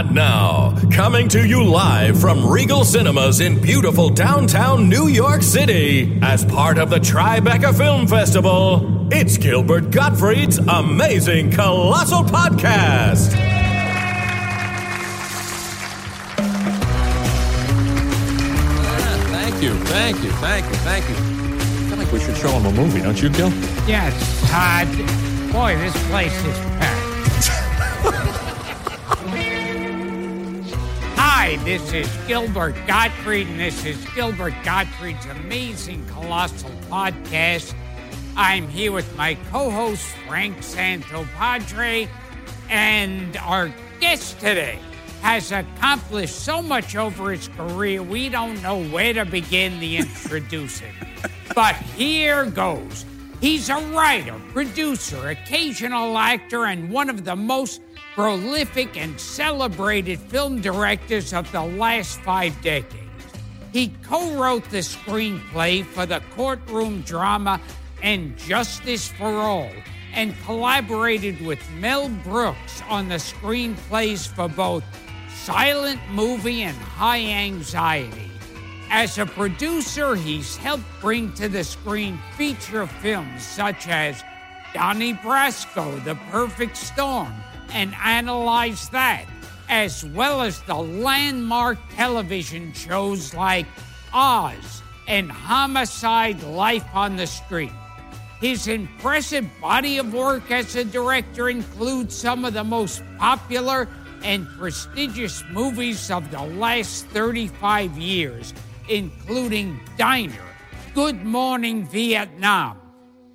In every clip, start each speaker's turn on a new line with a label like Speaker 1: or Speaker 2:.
Speaker 1: And now, coming to you live from Regal Cinemas in beautiful downtown New York City, as part of the Tribeca Film Festival, it's Gilbert Gottfried's amazing Colossal Podcast.
Speaker 2: Thank you, thank you, thank you, thank you. I feel like we should show him a movie, don't you, Gil?
Speaker 3: Yes, Todd. Boy, this place is packed. Hi, this is Gilbert Gottfried, and this is Gilbert Gottfried's amazing colossal podcast. I'm here with my co-host Frank Santopadre, and our guest today has accomplished so much over his career we don't know where to begin the introducing. But here goes. He's a writer, producer, occasional actor, and one of the most prolific and celebrated film directors of the last five decades. He co wrote the screenplay for the courtroom drama and Justice for All and collaborated with Mel Brooks on the screenplays for both Silent Movie and High Anxiety. As a producer, he's helped bring to the screen feature films such as Donnie Brasco, The Perfect Storm, and Analyze That, as well as the landmark television shows like Oz and Homicide Life on the Street. His impressive body of work as a director includes some of the most popular and prestigious movies of the last 35 years, including Diner, Good Morning Vietnam,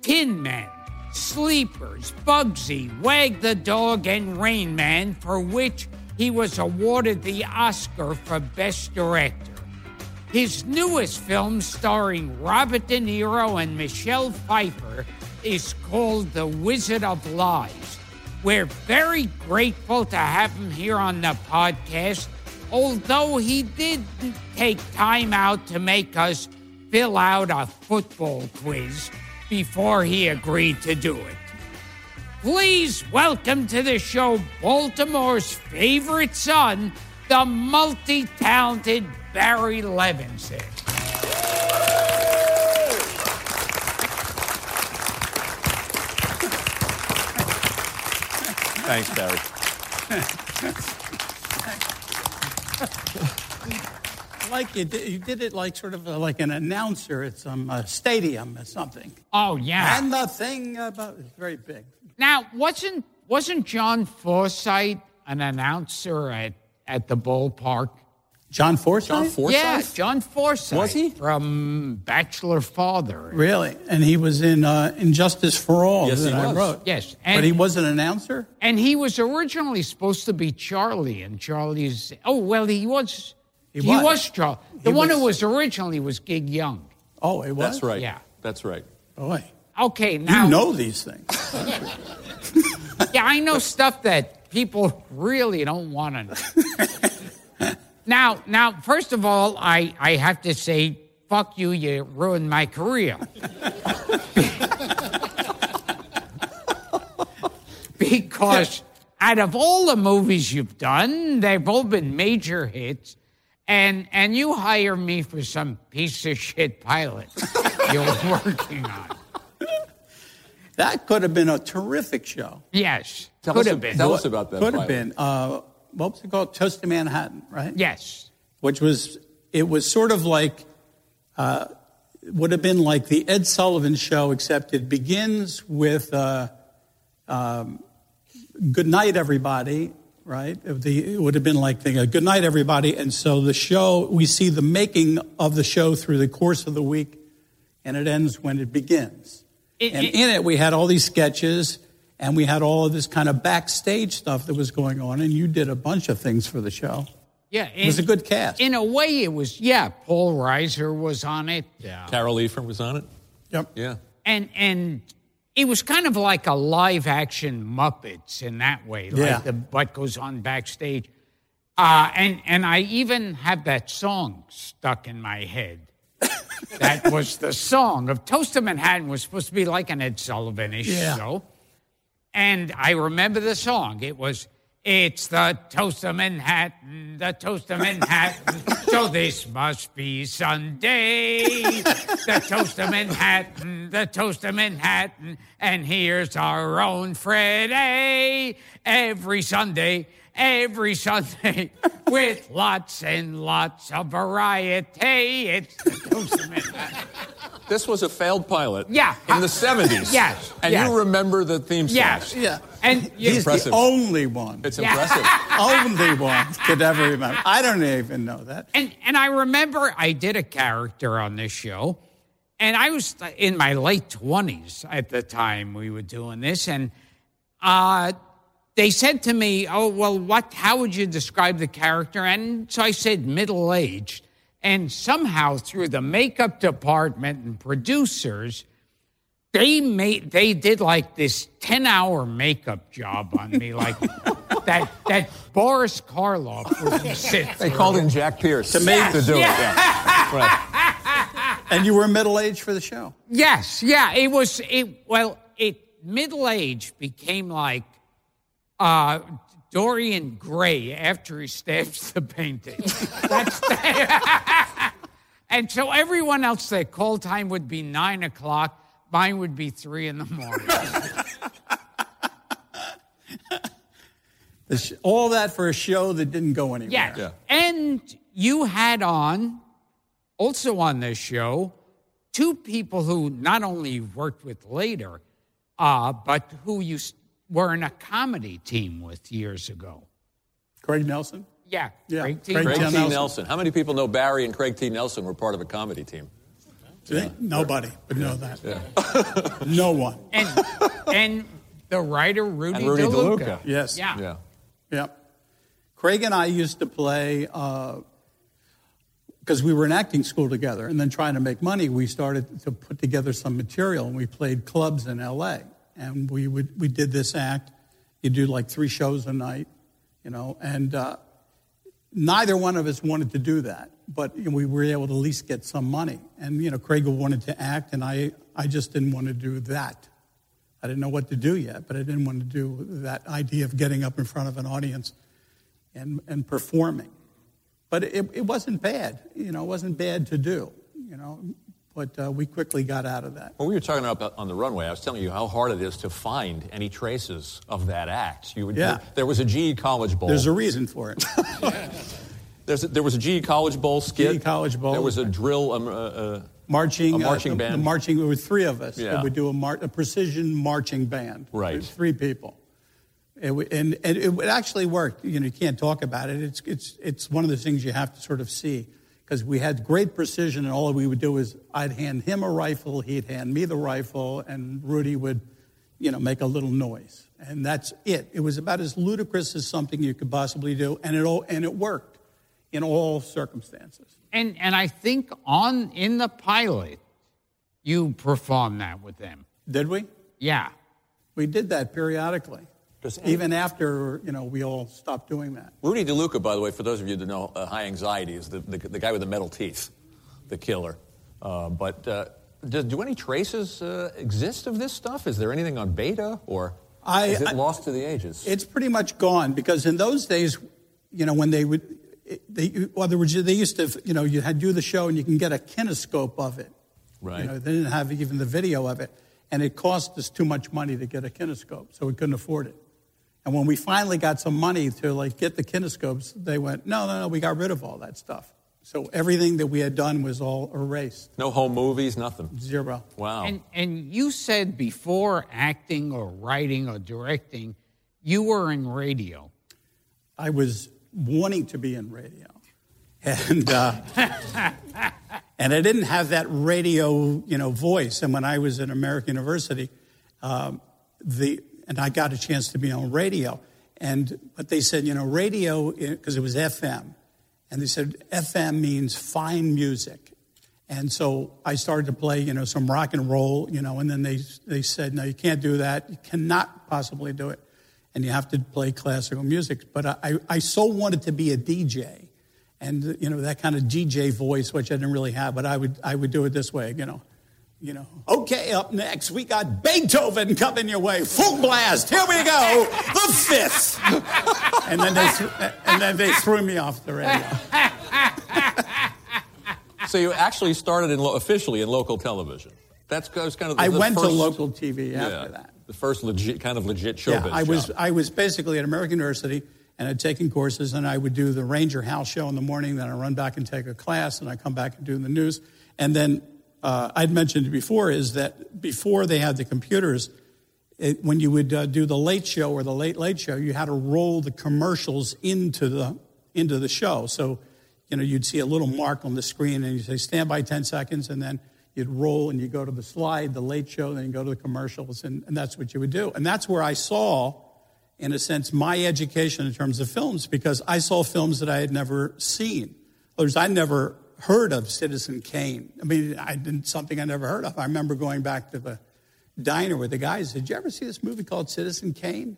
Speaker 3: Tin Men, Sleepers, Bugsy, Wag the Dog, and Rain Man, for which he was awarded the Oscar for Best Director. His newest film, starring Robert De Niro and Michelle Pfeiffer, is called The Wizard of Lies. We're very grateful to have him here on the podcast, although he did take time out to make us fill out a football quiz before he agreed to do it. Please welcome to the show Baltimore's favorite son, the multi talented Barry Levinson.
Speaker 2: Thanks, Barry.
Speaker 4: Like you did, you did it like sort of uh, like an announcer at some uh, stadium or something.
Speaker 3: Oh, yeah.
Speaker 4: And the thing about it's very big.
Speaker 3: Now, wasn't wasn't John Forsythe an announcer at, at the ballpark?
Speaker 4: John Forsythe.
Speaker 2: John Forsythe?
Speaker 3: Yeah, John Forsythe.
Speaker 2: Was he?
Speaker 3: From Bachelor Father.
Speaker 4: Really, and he was in uh, And Justice for All
Speaker 2: Yes,
Speaker 4: that
Speaker 2: he
Speaker 4: I
Speaker 2: was.
Speaker 4: wrote.
Speaker 3: Yes,
Speaker 4: but he was an announcer.
Speaker 3: And he was originally supposed to be Charlie, and Charlie's. Oh, well, he was.
Speaker 4: He
Speaker 3: He,
Speaker 4: was.
Speaker 3: was. Charlie. The
Speaker 4: He
Speaker 3: one who
Speaker 4: was-
Speaker 3: was originally was Gig Young.
Speaker 4: Oh, it was.
Speaker 2: That's right.
Speaker 3: Yeah.
Speaker 2: That's right.
Speaker 4: Boy,
Speaker 3: Okay, now.
Speaker 4: you know these things.
Speaker 3: Yeah, I know stuff that people really don't want to know. now, now, first of all, I, I have to say, fuck you, you ruined my career. because out of all the movies you've done, they've all been major hits. And, and you hire me for some piece of shit pilot you're working on.
Speaker 4: That could have been a terrific show.
Speaker 3: Yes,
Speaker 2: Tell
Speaker 3: could
Speaker 2: us
Speaker 3: have been.
Speaker 2: tell us about that
Speaker 4: Could have been. Uh, what was it called? Toast to Manhattan, right?
Speaker 3: Yes.
Speaker 4: which was it was sort of like uh, would have been like the Ed Sullivan Show, except it begins with uh, um, "Good night, everybody." Right? It would have been like the uh, "Good night, everybody," and so the show we see the making of the show through the course of the week, and it ends when it begins.
Speaker 3: It-
Speaker 4: and
Speaker 3: it-
Speaker 4: in it, we had all these sketches. And we had all of this kind of backstage stuff that was going on, and you did a bunch of things for the show.
Speaker 3: Yeah,
Speaker 4: It was a good cast.
Speaker 3: In a way, it was. Yeah, Paul Reiser was on it. Yeah,
Speaker 2: Carol Ephraim was on it.
Speaker 4: Yep.
Speaker 2: Yeah.
Speaker 3: and and it was kind of like a live action Muppets in that way, like
Speaker 4: Yeah.
Speaker 3: the what goes on backstage. Uh, and and I even have that song stuck in my head. that was the song of Toast to Manhattan was supposed to be like an Ed Sullivan-ish
Speaker 4: Yeah.
Speaker 3: show. And I remember the song. It was It's the toast of Manhattan, the toast of Manhattan. so this must be Sunday. The toast of Manhattan, the toast of Manhattan. And here's our own Freddie. Every Sunday, every Sunday, with lots and lots of variety. It's the toast of Manhattan.
Speaker 2: This was a failed pilot.
Speaker 3: Yeah.
Speaker 2: In the 70s.
Speaker 3: Yes,
Speaker 2: And
Speaker 3: yes.
Speaker 2: you remember the theme song.
Speaker 3: Yes.
Speaker 4: Yeah.
Speaker 3: And you,
Speaker 4: He's
Speaker 2: impressive.
Speaker 4: the only one.
Speaker 2: It's
Speaker 3: Yeah.
Speaker 2: impressive.
Speaker 4: only one could ever remember. I don't even know that.
Speaker 3: And and I remember I did a character on this show, and I was in my late twenties at the time we were doing this, and uh, they said to me, "Oh well, what? How would you describe the character?" And so I said middle aged, and somehow through the makeup department and producers. They made they did like this ten hour makeup job on me, like that that Boris Karloff wouldn't sit
Speaker 2: They called in Jack Pierce to,
Speaker 3: make-
Speaker 2: to do
Speaker 3: Yeah.
Speaker 2: it. Yeah. Right.
Speaker 4: And you were middle aged for the show.
Speaker 3: Yes, yeah, it was it well, it middle age became like uh Dorian Gray after he stabs the painting. That's and so everyone else their call time would be nine o'clock, mine would be three in the morning.
Speaker 4: The all that for a show that didn't go anywhere.
Speaker 3: Yeah.
Speaker 2: Yeah.
Speaker 3: And you had on, also on this show, two people who not only worked with later, uh, but who you s- were in a comedy team with years ago.
Speaker 4: Craig Nelson.
Speaker 3: Yeah.
Speaker 4: Yeah,
Speaker 3: Great team.
Speaker 4: Craig
Speaker 2: Craig T.
Speaker 4: Nelson.
Speaker 2: Nelson. How many people know Barry and Craig T. Nelson were part of a comedy team?
Speaker 4: Nobody would know that. Yeah. no one.
Speaker 3: And, and the writer, Rudy,
Speaker 2: And Rudy
Speaker 3: DeLuca.
Speaker 2: DeLuca.
Speaker 4: Yes.
Speaker 3: Yeah.
Speaker 2: Yeah.
Speaker 4: Yep. Craig and I used to play uh, because we were in acting school together, and then trying to make money, we started to put together some material, and we played clubs in L.A. And we would we did this act. You do like three shows a night, you know, and uh, neither one of us wanted to do that, but you know, we were able to at least get some money. And you know, Craig wanted to act, and I I just didn't want to do that. I didn't know what to do yet, but I didn't want to do that idea of getting up in front of an audience and, and performing. But it, it wasn't bad, you know, it wasn't bad to do, you know, but uh, we quickly got out of that.
Speaker 2: When we were talking about on the runway, I was telling you how hard it is to find any traces of that act. You would,
Speaker 4: Yeah.
Speaker 2: There was a GE College Bowl.
Speaker 4: There's a reason for it.
Speaker 2: There's a- there was a GE College Bowl skit.
Speaker 4: GE College Bowl.
Speaker 2: There was a drill. Um, uh, uh,
Speaker 4: Marching,
Speaker 2: A marching
Speaker 4: uh, the,
Speaker 2: band.
Speaker 4: The marching, there were three of us
Speaker 2: Yeah.
Speaker 4: that would do a, mar- a precision marching band.
Speaker 2: Right.
Speaker 4: Three people. It, and, and it would actually worked. You know, you can't talk about it. It's, it's, it's one of the things you have to sort of see. Because we had great precision, and all we would do is I'd hand him a rifle, he'd hand me the rifle, and Rudy would, you know, make a little noise. And that's it. It was about as ludicrous as something you could possibly do, and it, all, and it worked in all circumstances.
Speaker 3: And, and I think on in the pilot, you performed that with them.
Speaker 4: Did we?
Speaker 3: Yeah.
Speaker 4: We did that periodically. Even after, you know, we all stopped doing that.
Speaker 2: Rudy DeLuca, by the way, for those of you that know, uh, high anxiety is the, the, the guy with the metal teeth, the killer. Uh, but uh, do, do any traces uh, exist of this stuff? Is there anything on beta, or
Speaker 4: I-
Speaker 2: is it
Speaker 4: I-
Speaker 2: lost to the ages?
Speaker 4: It's pretty much gone because in those days, you know, when they would, they, in other words, they used to, you know, you had do the show and you can get a kinescope of it.
Speaker 2: Right.
Speaker 4: You know, they didn't have even the video of it. And it cost us too much money to get a kinescope, so we couldn't afford it. And when we finally got some money to like get the kinescopes, they went, no, no, no, we got rid of all that stuff. So everything that we had done was all erased.
Speaker 2: no home movies, nothing.
Speaker 4: Zero.
Speaker 2: Wow.
Speaker 3: And, and you said before acting or writing or directing, you were in radio.
Speaker 4: I was wanting to be in radio. And, uh, and I didn't have that radio, you know, voice. And when I was at American University, um, the, and I got a chance to be on radio. And, but they said, you know, radio, eh, because it was FM. And they said, FM means fine music. And so I started to play, you know, some rock and roll, you know, and then they, they said, no, you can't do that. You cannot possibly do it. And you have to play classical music. But I, I so wanted to be a DJ and, you know, that kind of DJ voice, which I didn't really have, but I would, I would do it this way, you know. You know, okay, up next, we got Beethoven coming your way. Full blast. Here we go. The fifth. and, then they, and then they threw me off the radio.
Speaker 2: so you actually started in lo- officially in local television. That's, that was kind of the,
Speaker 4: I
Speaker 2: the
Speaker 4: went
Speaker 2: first,
Speaker 4: to local TV after
Speaker 2: yeah,
Speaker 4: that.
Speaker 2: The first legit, kind of legit showbiz
Speaker 4: Yeah, I was,
Speaker 2: job.
Speaker 4: I was basically at American University and I'd taken courses and I would do the Ranger House show in the morning, then I run back and take a class and I come back and do the news. And then uh, I'd mentioned before is that before they had the computers, it, when you would uh, do the late show or the late late show, you had to roll the commercials into the into the show. So, you know, you'd see a little mark on the screen and you say stand by 10 seconds and then you'd roll and you go to the slide, the late show, then you go to the commercials, and, and that's what you would do. And that's where I saw, in a sense, my education in terms of films because I saw films that I had never seen. Others I never heard of Citizen Kane. I mean, I did something I never heard of. I remember going back to the diner with the guys. Did you ever see this movie called Citizen Kane?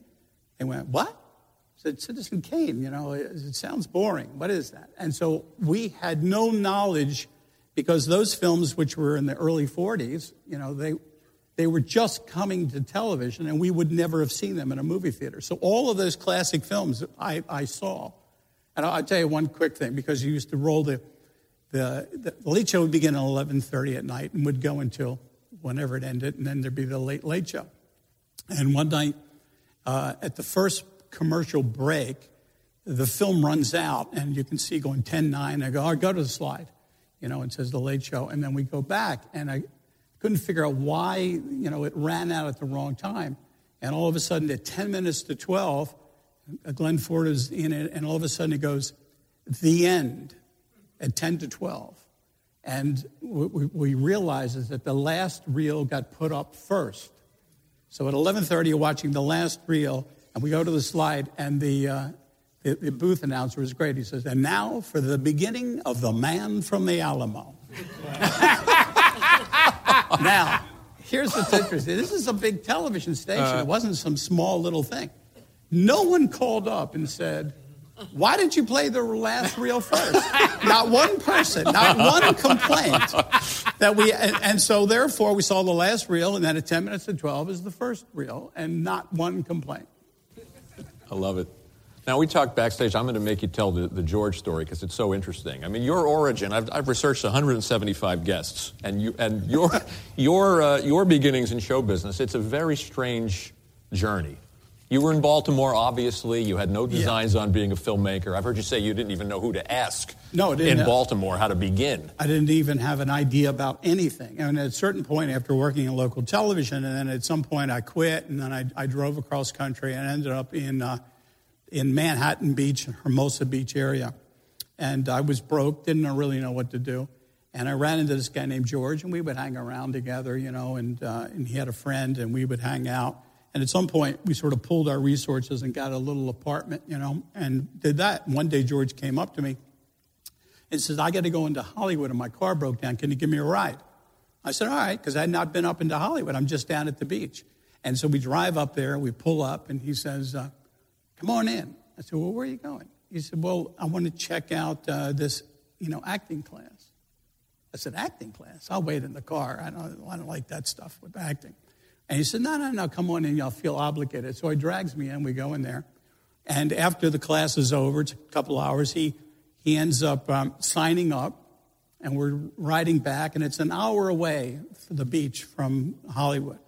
Speaker 4: They went, What? I said, Citizen Kane, you know, it, it sounds boring. What is that? And so we had no knowledge because those films, which were in the early 40s, you know, they, they were just coming to television and we would never have seen them in a movie theater. So all of those classic films I, I saw. And I'll, tell you one quick thing because you used to roll the, the, the late show would begin at 11.30 at night and would go until whenever it ended, and then there'd be the late, late show. And one night, uh, at the first commercial break, the film runs out, and you can see going 10 9. I go, oh, go to the slide you know, it says the late show. And then we go back, and I couldn't figure out why, you know, it ran out at the wrong time. And all of a sudden, at 10 minutes to 12, Glenn Ford is in it, and all of a sudden it goes, the end at 10 to 12. And we, we realize is that the last reel got put up first. So at 11:30, you're watching the last reel, and we go to the slide, and the uh, the, the booth announcer is great. He says, and now for the beginning of The Man from the Alamo. now, here's what's interesting. This is a big television station. Uh, it wasn't some small little thing. No one called up and said, why did you play the last reel first? not one person, not one complaint. That we and, and, so therefore we saw the last reel, and then at 10 minutes to 12 is the first reel, and not one complaint.
Speaker 2: I love it. Now, we talked backstage. I'm going to make you tell the, the George story because it's so interesting. I mean, your origin, I've, I've researched 175 guests, and, you, and your, your, uh, your beginnings in show business, it's a very strange journey. You were in Baltimore, obviously. You had no designs yeah. on being a filmmaker. I've heard you say you didn't even know who to ask
Speaker 4: no,
Speaker 2: in Baltimore how to begin.
Speaker 4: I didn't even have an idea about anything. And at a certain point, after working in local television, and then at some point I quit, and then I, I drove across country and ended up in uh, in Manhattan Beach, Hermosa Beach area. And I was broke, didn't really know what to do. And I ran into this guy named George, and we would hang around together, you know, and, uh, and he had a friend, and we would hang out. And at some point, we sort of pulled our resources and got a little apartment, you know, and did that. One day, George came up to me and says, I got to go into Hollywood, and my car broke down. Can you give me a ride? I said, All right, because I had not been up into Hollywood. I'm just down at the beach. And so we drive up there, we pull up, and he says, uh, Come on in. I said, Well, where are you going? He said, Well, I want to check out uh, this, you know, acting class. I said, Acting class? I'll wait in the car. I don't, I don't like that stuff with acting. And he said, No, no, no, come on in. Y'all feel obligated. So he drags me in. We go in there. And after the class is over, it's a couple hours, he, he ends up um, signing up. And we're riding back, and it's an hour away from the beach from Hollywood.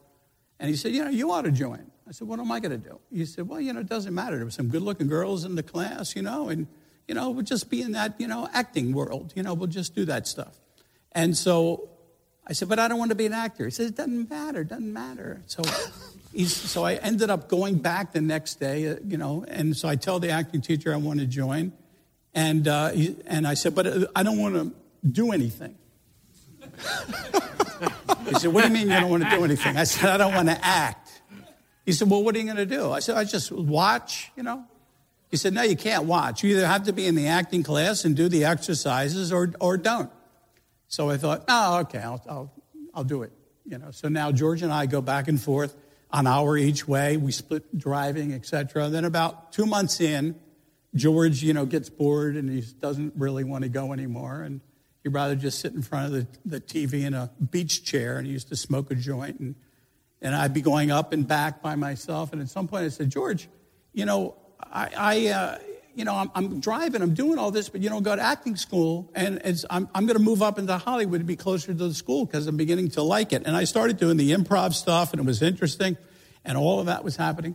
Speaker 4: And he said, You know, you ought to join. I said, What am I going to do? He said, Well, you know, it doesn't matter. There were some good looking girls in the class, you know, and, you know, we'll just be in that, you know, acting world. You know, we'll just do that stuff. And so I said, But I don't want to be an actor. He says, It doesn't matter, it doesn't matter. So, he's, so I ended up going back the next day, uh, you know, and so I tell the acting teacher I want to join. And, uh, he, and I said, But uh, I don't want to do anything. he said, What do you mean you don't want to do anything? I said, I don't want to act. He said, Well, what are you going to do? I said, I just watch, you know. He said, No, you can't watch. You either have to be in the acting class and do the exercises or, or don't. So I thought, Oh, okay, I'll, I'll, I'll do it. You know, so now George and I go back and forth an hour each way. We split driving, etc. Then about two months in, George, you know, gets bored and he doesn't really want to go anymore. And He'd rather just sit in front of the, the TV in a beach chair, and he used to smoke a joint. And, and I'd be going up and back by myself. And at some point, I said, George, you know, I, I uh, you know, I'm, I'm, driving, I'm doing all this, but, you know, go to acting school, and I'm, I'm going to move up into Hollywood to be closer to the school because I'm beginning to like it. And I started doing the improv stuff, and it was interesting, and all of that was happening.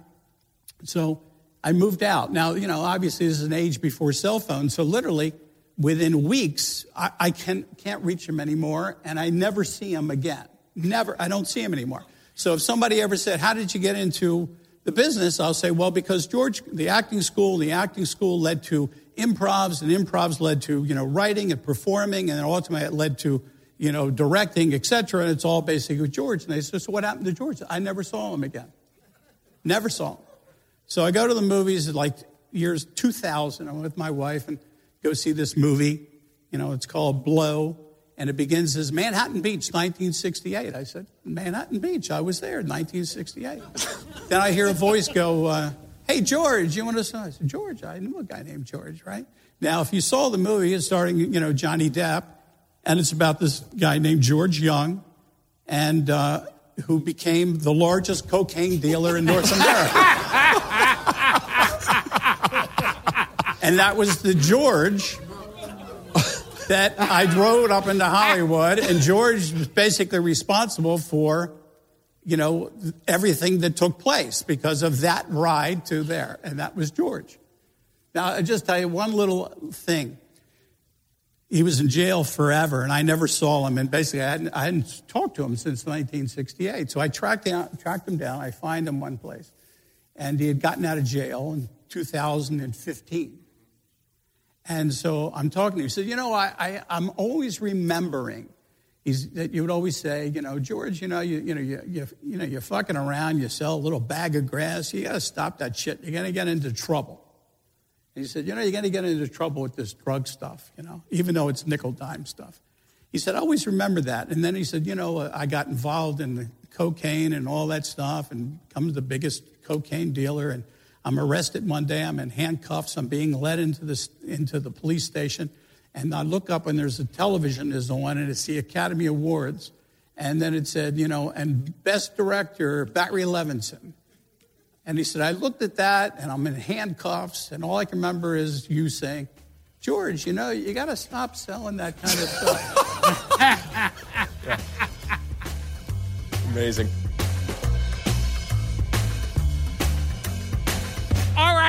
Speaker 4: So I moved out. Now, you know, obviously, this is an age before cell phones, so literally, within weeks, I, I can, can't reach him anymore, and I never see him again. Never. I don't see him anymore. So if somebody ever said, How did you get into the business? I'll say, Well, because George, the acting school, the acting school led to improvs, and improvs led to, you know, writing and performing, and ultimately it led to, you know, directing, etc. And it's all basically with George. And they said, So what happened to George? I never saw him again. Never saw him. So I go to the movies like years 2000. I'm with my wife and go see this movie. You know, it's called Blow. And it begins as Manhattan Beach, 1968. I said, Manhattan Beach. I was there in 1968. then I hear a voice go, uh, Hey, George, you want to see? I said, George, I knew a guy named George, right? Now, if you saw the movie, it's starting, you know, Johnny Depp, and it's about this guy named George Jung, and uh, who became the largest cocaine dealer in North America. and that was the George that I drove up into Hollywood, and George was basically responsible for, you know, everything that took place because of that ride to there, and that was George. Now, I just tell you one little thing. He was in jail forever, and I never saw him. And basically, I hadn't, I hadn't talked to him since 1968. So I tracked, tracked him down. I find him one place, and he had gotten out of jail in 2015. And so I'm talking to him. He said, You know, I, I, am always remembering he's, that you would always say, You know, George, you know, you, you, know, you, you, you know, you're fucking around, you sell a little bag of grass. You got to stop that shit. You're going to get into trouble. And he said, You know, you're going to get into trouble with this drug stuff, you know, even though it's nickel dime stuff. He said, I always remember that. And then he said, You know, uh, I got involved in the cocaine and all that stuff and comes the biggest cocaine dealer. And I'm arrested one day. I'm in handcuffs. I'm being led into the, into the police station. And I look up and there's a television is on and it's the Academy Awards. And then it said, you know, and best director, Barry Levinson. And he said, I looked at that and I'm in handcuffs. And all I can remember is you saying, George, you know, you got to stop selling that kind of
Speaker 2: stuff. Amazing.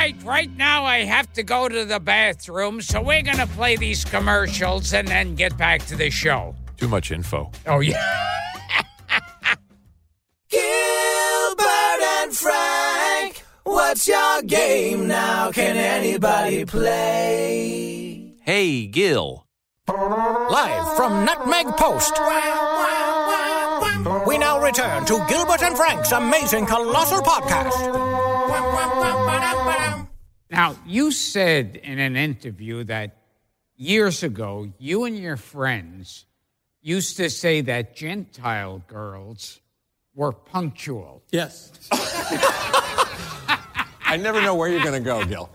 Speaker 3: Right, right now I have to go to the bathroom, so we're going to play these commercials and then get back to the show.
Speaker 2: Too much info.
Speaker 3: Oh, yeah.
Speaker 5: Gilbert and Frank, what's your game now? Can anybody play?
Speaker 6: Hey, Gil.
Speaker 7: Live from Nutmeg Post. We now return to Gilbert and Frank's amazing colossal podcast.
Speaker 3: Now, you said in an interview that years ago, you and your friends used to say that Gentile girls were punctual.
Speaker 4: Yes.
Speaker 2: I never know where you're going to go, Gil.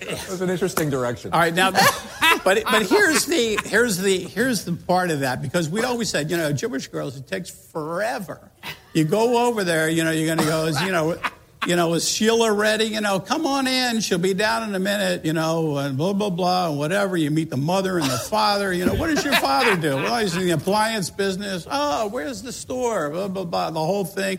Speaker 2: It was an interesting direction.
Speaker 4: All right, now, but but here's the here's the here's the part of that because we'd always said, you know, Jewish girls, it takes forever. You go over there, you know, you're going to go, you know you know, is Sheila ready? You know, come on in. She'll be down in a minute, you know, and blah, blah, blah, and whatever. You meet the mother and the father. You know, what does your father do? Well, he's in the appliance business. Oh, where's the store? Blah, blah, blah, the whole thing.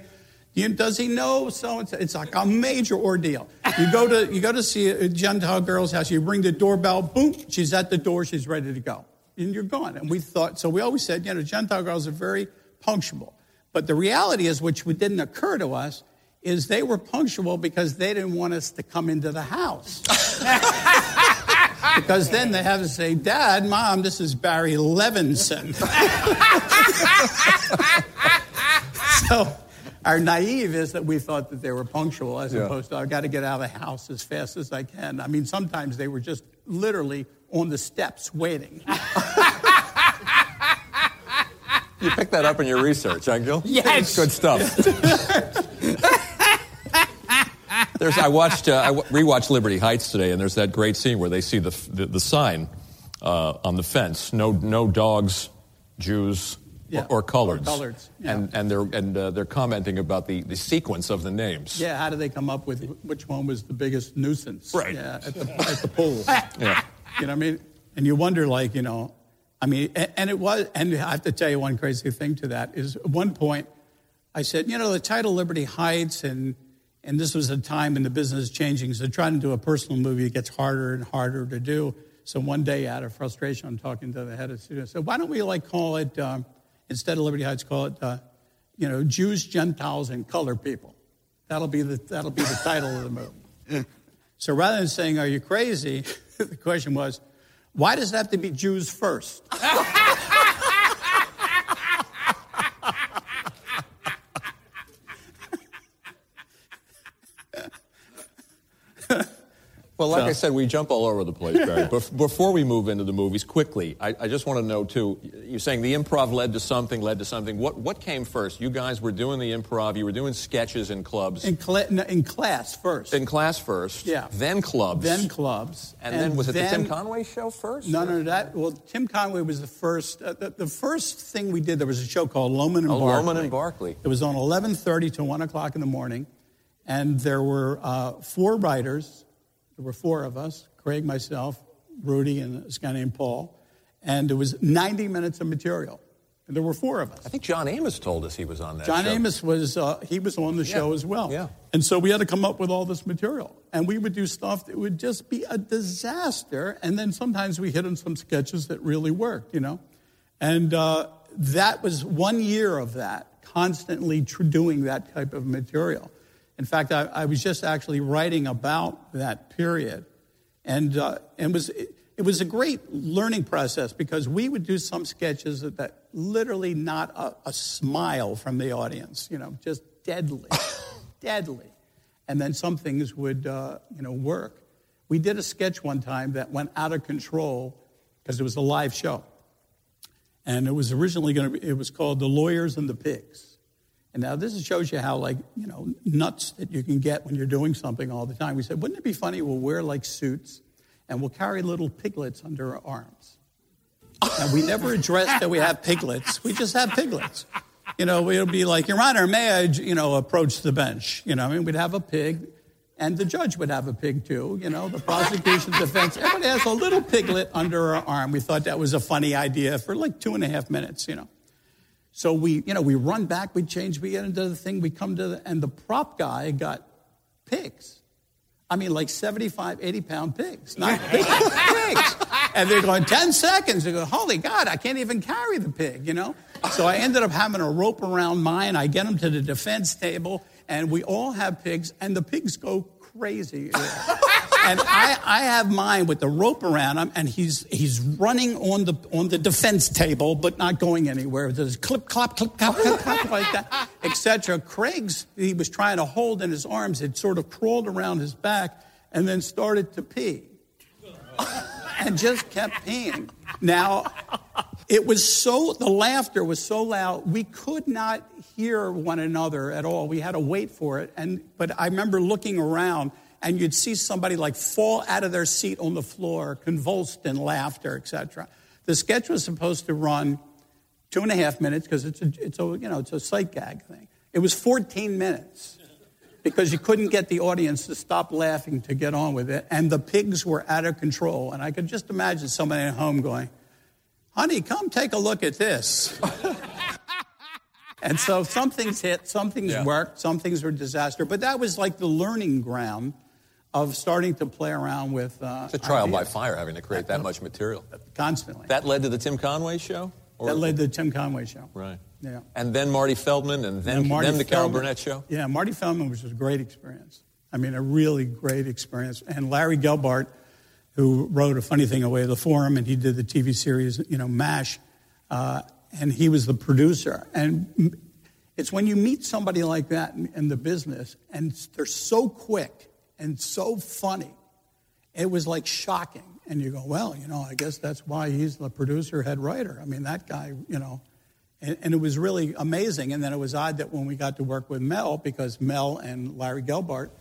Speaker 4: You, does he know so and so? It's like a major ordeal. You go to you go to see a Gentile girl's house. You ring the doorbell. Boom, she's at the door. She's ready to go, and you're gone. And we thought so. We always said, you know, Gentile girls are very punctual. But the reality is, which didn't occur to us, is they were punctual because they didn't want us to come into the house. because then they have to say, Dad, Mom, this is Barry Levinson. so our naive is that we thought that they were punctual as yeah. opposed to, I've got to get out of the house as fast as I can. I mean, sometimes they were just literally on the steps waiting.
Speaker 2: you picked that up in your research, huh, Gil?
Speaker 3: Yes.
Speaker 2: It's good stuff. There's, I watched, uh, I rewatched Liberty Heights today, and there's that great scene where they see the, the, the sign uh, on the fence. No, no dogs, Jews,
Speaker 4: Yeah,
Speaker 2: or, or coloreds.
Speaker 4: or coloreds, yeah.
Speaker 2: And and they're and uh, they're commenting about the, the sequence of the names.
Speaker 4: Yeah, how did they come up with which one was the biggest nuisance?
Speaker 2: Right.
Speaker 4: Yeah, at the, at the polls.
Speaker 2: Yeah.
Speaker 4: You know what I mean? And you wonder, like, you know, I mean, and, and it was, and I have to tell you one crazy thing to that is at one point I said, you know, the title Liberty Heights, and, and this was a time in the business changing, so trying to do a personal movie gets harder and harder to do. So one day, out of frustration, I'm talking to the head of the studio. Said, why don't we, like, call it, um, instead of Liberty Heights, call it, uh, you know, Jews, Gentiles, and colored people. That'll be the, that'll be the title of the movie. So rather than saying, Are you crazy? the question was, Why does it have to be Jews first?
Speaker 2: Well, like
Speaker 4: So-
Speaker 2: I said, we jump all over the place, Barry. Bef- Before we move into the movies, quickly, I, I just want to know too. You're saying the improv led to something, led to something. What what came first? You guys were doing the improv. You were doing sketches in clubs.
Speaker 4: In, no, in class first.
Speaker 2: in class first,
Speaker 4: Yeah.
Speaker 2: then clubs,
Speaker 4: then clubs.
Speaker 2: and, then was it the Tim Conway show first?
Speaker 4: No, no, that, well, Tim Conway was the first, uh, the, the first thing we did, there was a show called Lohman and
Speaker 2: Oh,
Speaker 4: Barkley.
Speaker 2: Lohman and Barkley.
Speaker 4: It was on 11.30 to 1 o'clock in the morning, and there were uh, four writers. There were four of us, Craig, myself, Rudy, and this guy named Paul, and it was 90 minutes of material. And there were four of us.
Speaker 2: I think John Amos told us he was on that.
Speaker 4: John
Speaker 2: show.
Speaker 4: Amos was uh, he was on the show as well.
Speaker 2: yeah.
Speaker 4: And so we had to come up with all this material, and we would do stuff that would just be a disaster. And then sometimes we hit on some sketches that really worked, you know. And uh, that was one year of that, constantly tr- doing that type of material. In fact, I, I was just actually writing about that period, and uh, and was it, it was a great learning process because we would do some sketches that, that literally not a, a smile from the audience, you know, just deadly, deadly, and then some things would uh, you know work. We did a sketch one time that went out of control because it was a live show, and it was originally going to be. It was called "The Lawyers and the Pigs." And now this shows you how like, you know, nuts that you can get when you're doing something all the time. We said, wouldn't it be funny? We'll wear like suits and we'll carry little piglets under our arms. And we never address that we have piglets. We just have piglets. You know, it'll be like, Your Honor, may I, you know, approach the bench? You know, I mean, we'd have a pig, and the judge would have a pig too. You know, the prosecution, defense, everybody has a little piglet under our arm. We thought that was a funny idea for like two and a half minutes, you know. So we, you know, we run back, we change, we get into the thing, we come to the, and the prop guy got pigs. I mean, like 75, 80 pound pigs, not big pigs. And they're going 10 seconds. They go, holy God, I can't even carry the pig, you know? So I ended up having a rope around mine. I get them to the defense table, and we all have pigs, and the pigs go crazy. and I, I have mine with the rope around him, and he's he's running on the on the defense table, but not going anywhere. There's clip, clop, clip, clop, clip, clop, like that, etc. Craig's he was trying to hold in his arms. It sort of crawled around his back, and then started to pee, and just kept peeing. Now, it was so the laughter was so loud we could not hear one another at all. We had to wait for it, and but I remember looking around and you'd see somebody like fall out of their seat on the floor, convulsed in laughter, etc. The sketch was supposed to run two and a half minutes because it's a, it's a, you know, it's a sight gag thing. It was 14 minutes because you couldn't get the audience to stop laughing to get on with it. And the pigs were out of control. And I could just imagine somebody at home going, honey, come take a look at this. and so some things hit, some things
Speaker 2: Yeah.
Speaker 4: worked, some things were disaster. But that was like the learning ground of starting to play around with uh,
Speaker 2: It's a trial by fire having to create that much material.
Speaker 4: constantly.
Speaker 2: That led to the Tim Conway show? Or-
Speaker 4: That led to the Tim Conway show.
Speaker 2: Right.
Speaker 4: Yeah.
Speaker 2: And then Marty Feldman, and then,
Speaker 4: And
Speaker 2: then the Carol Burnett show?
Speaker 4: Yeah, Marty Feldman was a great experience. I mean, a really great experience. And Larry Gelbart, who wrote A Funny Thing Away the Forum, and he did the TV series, you know, MASH, uh, and he was the producer. And it's when you meet somebody like that in, in the business, and they're so quick and so funny, it was like shocking. And you go, well, you know, I guess that's why he's the producer, head writer. I mean, that guy, you know, and, and it was really amazing. And then it was odd that when we got to work with Mel, because Mel and Larry Gelbart,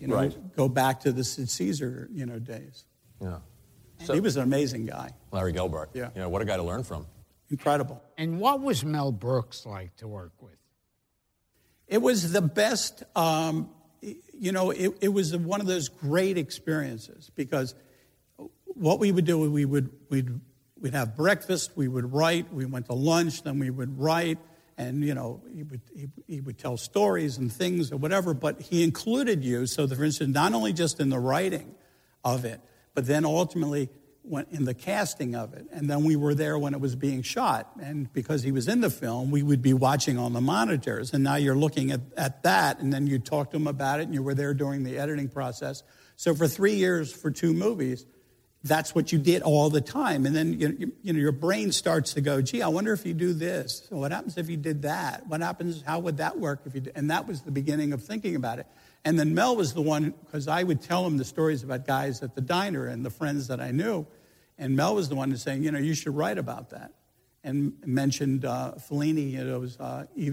Speaker 4: you know,
Speaker 2: Right.
Speaker 4: go back to the Sid Caesar, you know, days.
Speaker 2: Yeah.
Speaker 4: So, he was an amazing guy.
Speaker 2: Larry Gelbart.
Speaker 4: Yeah.
Speaker 2: You know, what a guy to learn from.
Speaker 4: Incredible.
Speaker 3: And what was Mel Brooks like to work with?
Speaker 4: It was the best, um, you know, it, it was one of those great experiences because what we would do, we would, we'd, we'd have breakfast, we would write, we went to lunch, then we would write, and, you know, he would, he, he would tell stories and things or whatever, but he included you. So that, for instance, not only just in the writing of it, but then ultimately went in the casting of it. And then we were there when it was being shot. And because he was in the film, we would be watching on the monitors. And now you're looking at, at that, and then you talk to him about it, and you were there during the editing process. So for three years, for two movies, that's what you did all the time. And then you, you, you know your brain starts to go, gee, I wonder if you do this. What happens if you did that? What happens? How would that work if you? Did? And that was the beginning of thinking about it. And then Mel was the one because I would tell him the stories about guys at the diner and the friends that I knew, and Mel was the one who's saying, you know, you should write about that, and mentioned uh, Fellini, you know, it was uh, I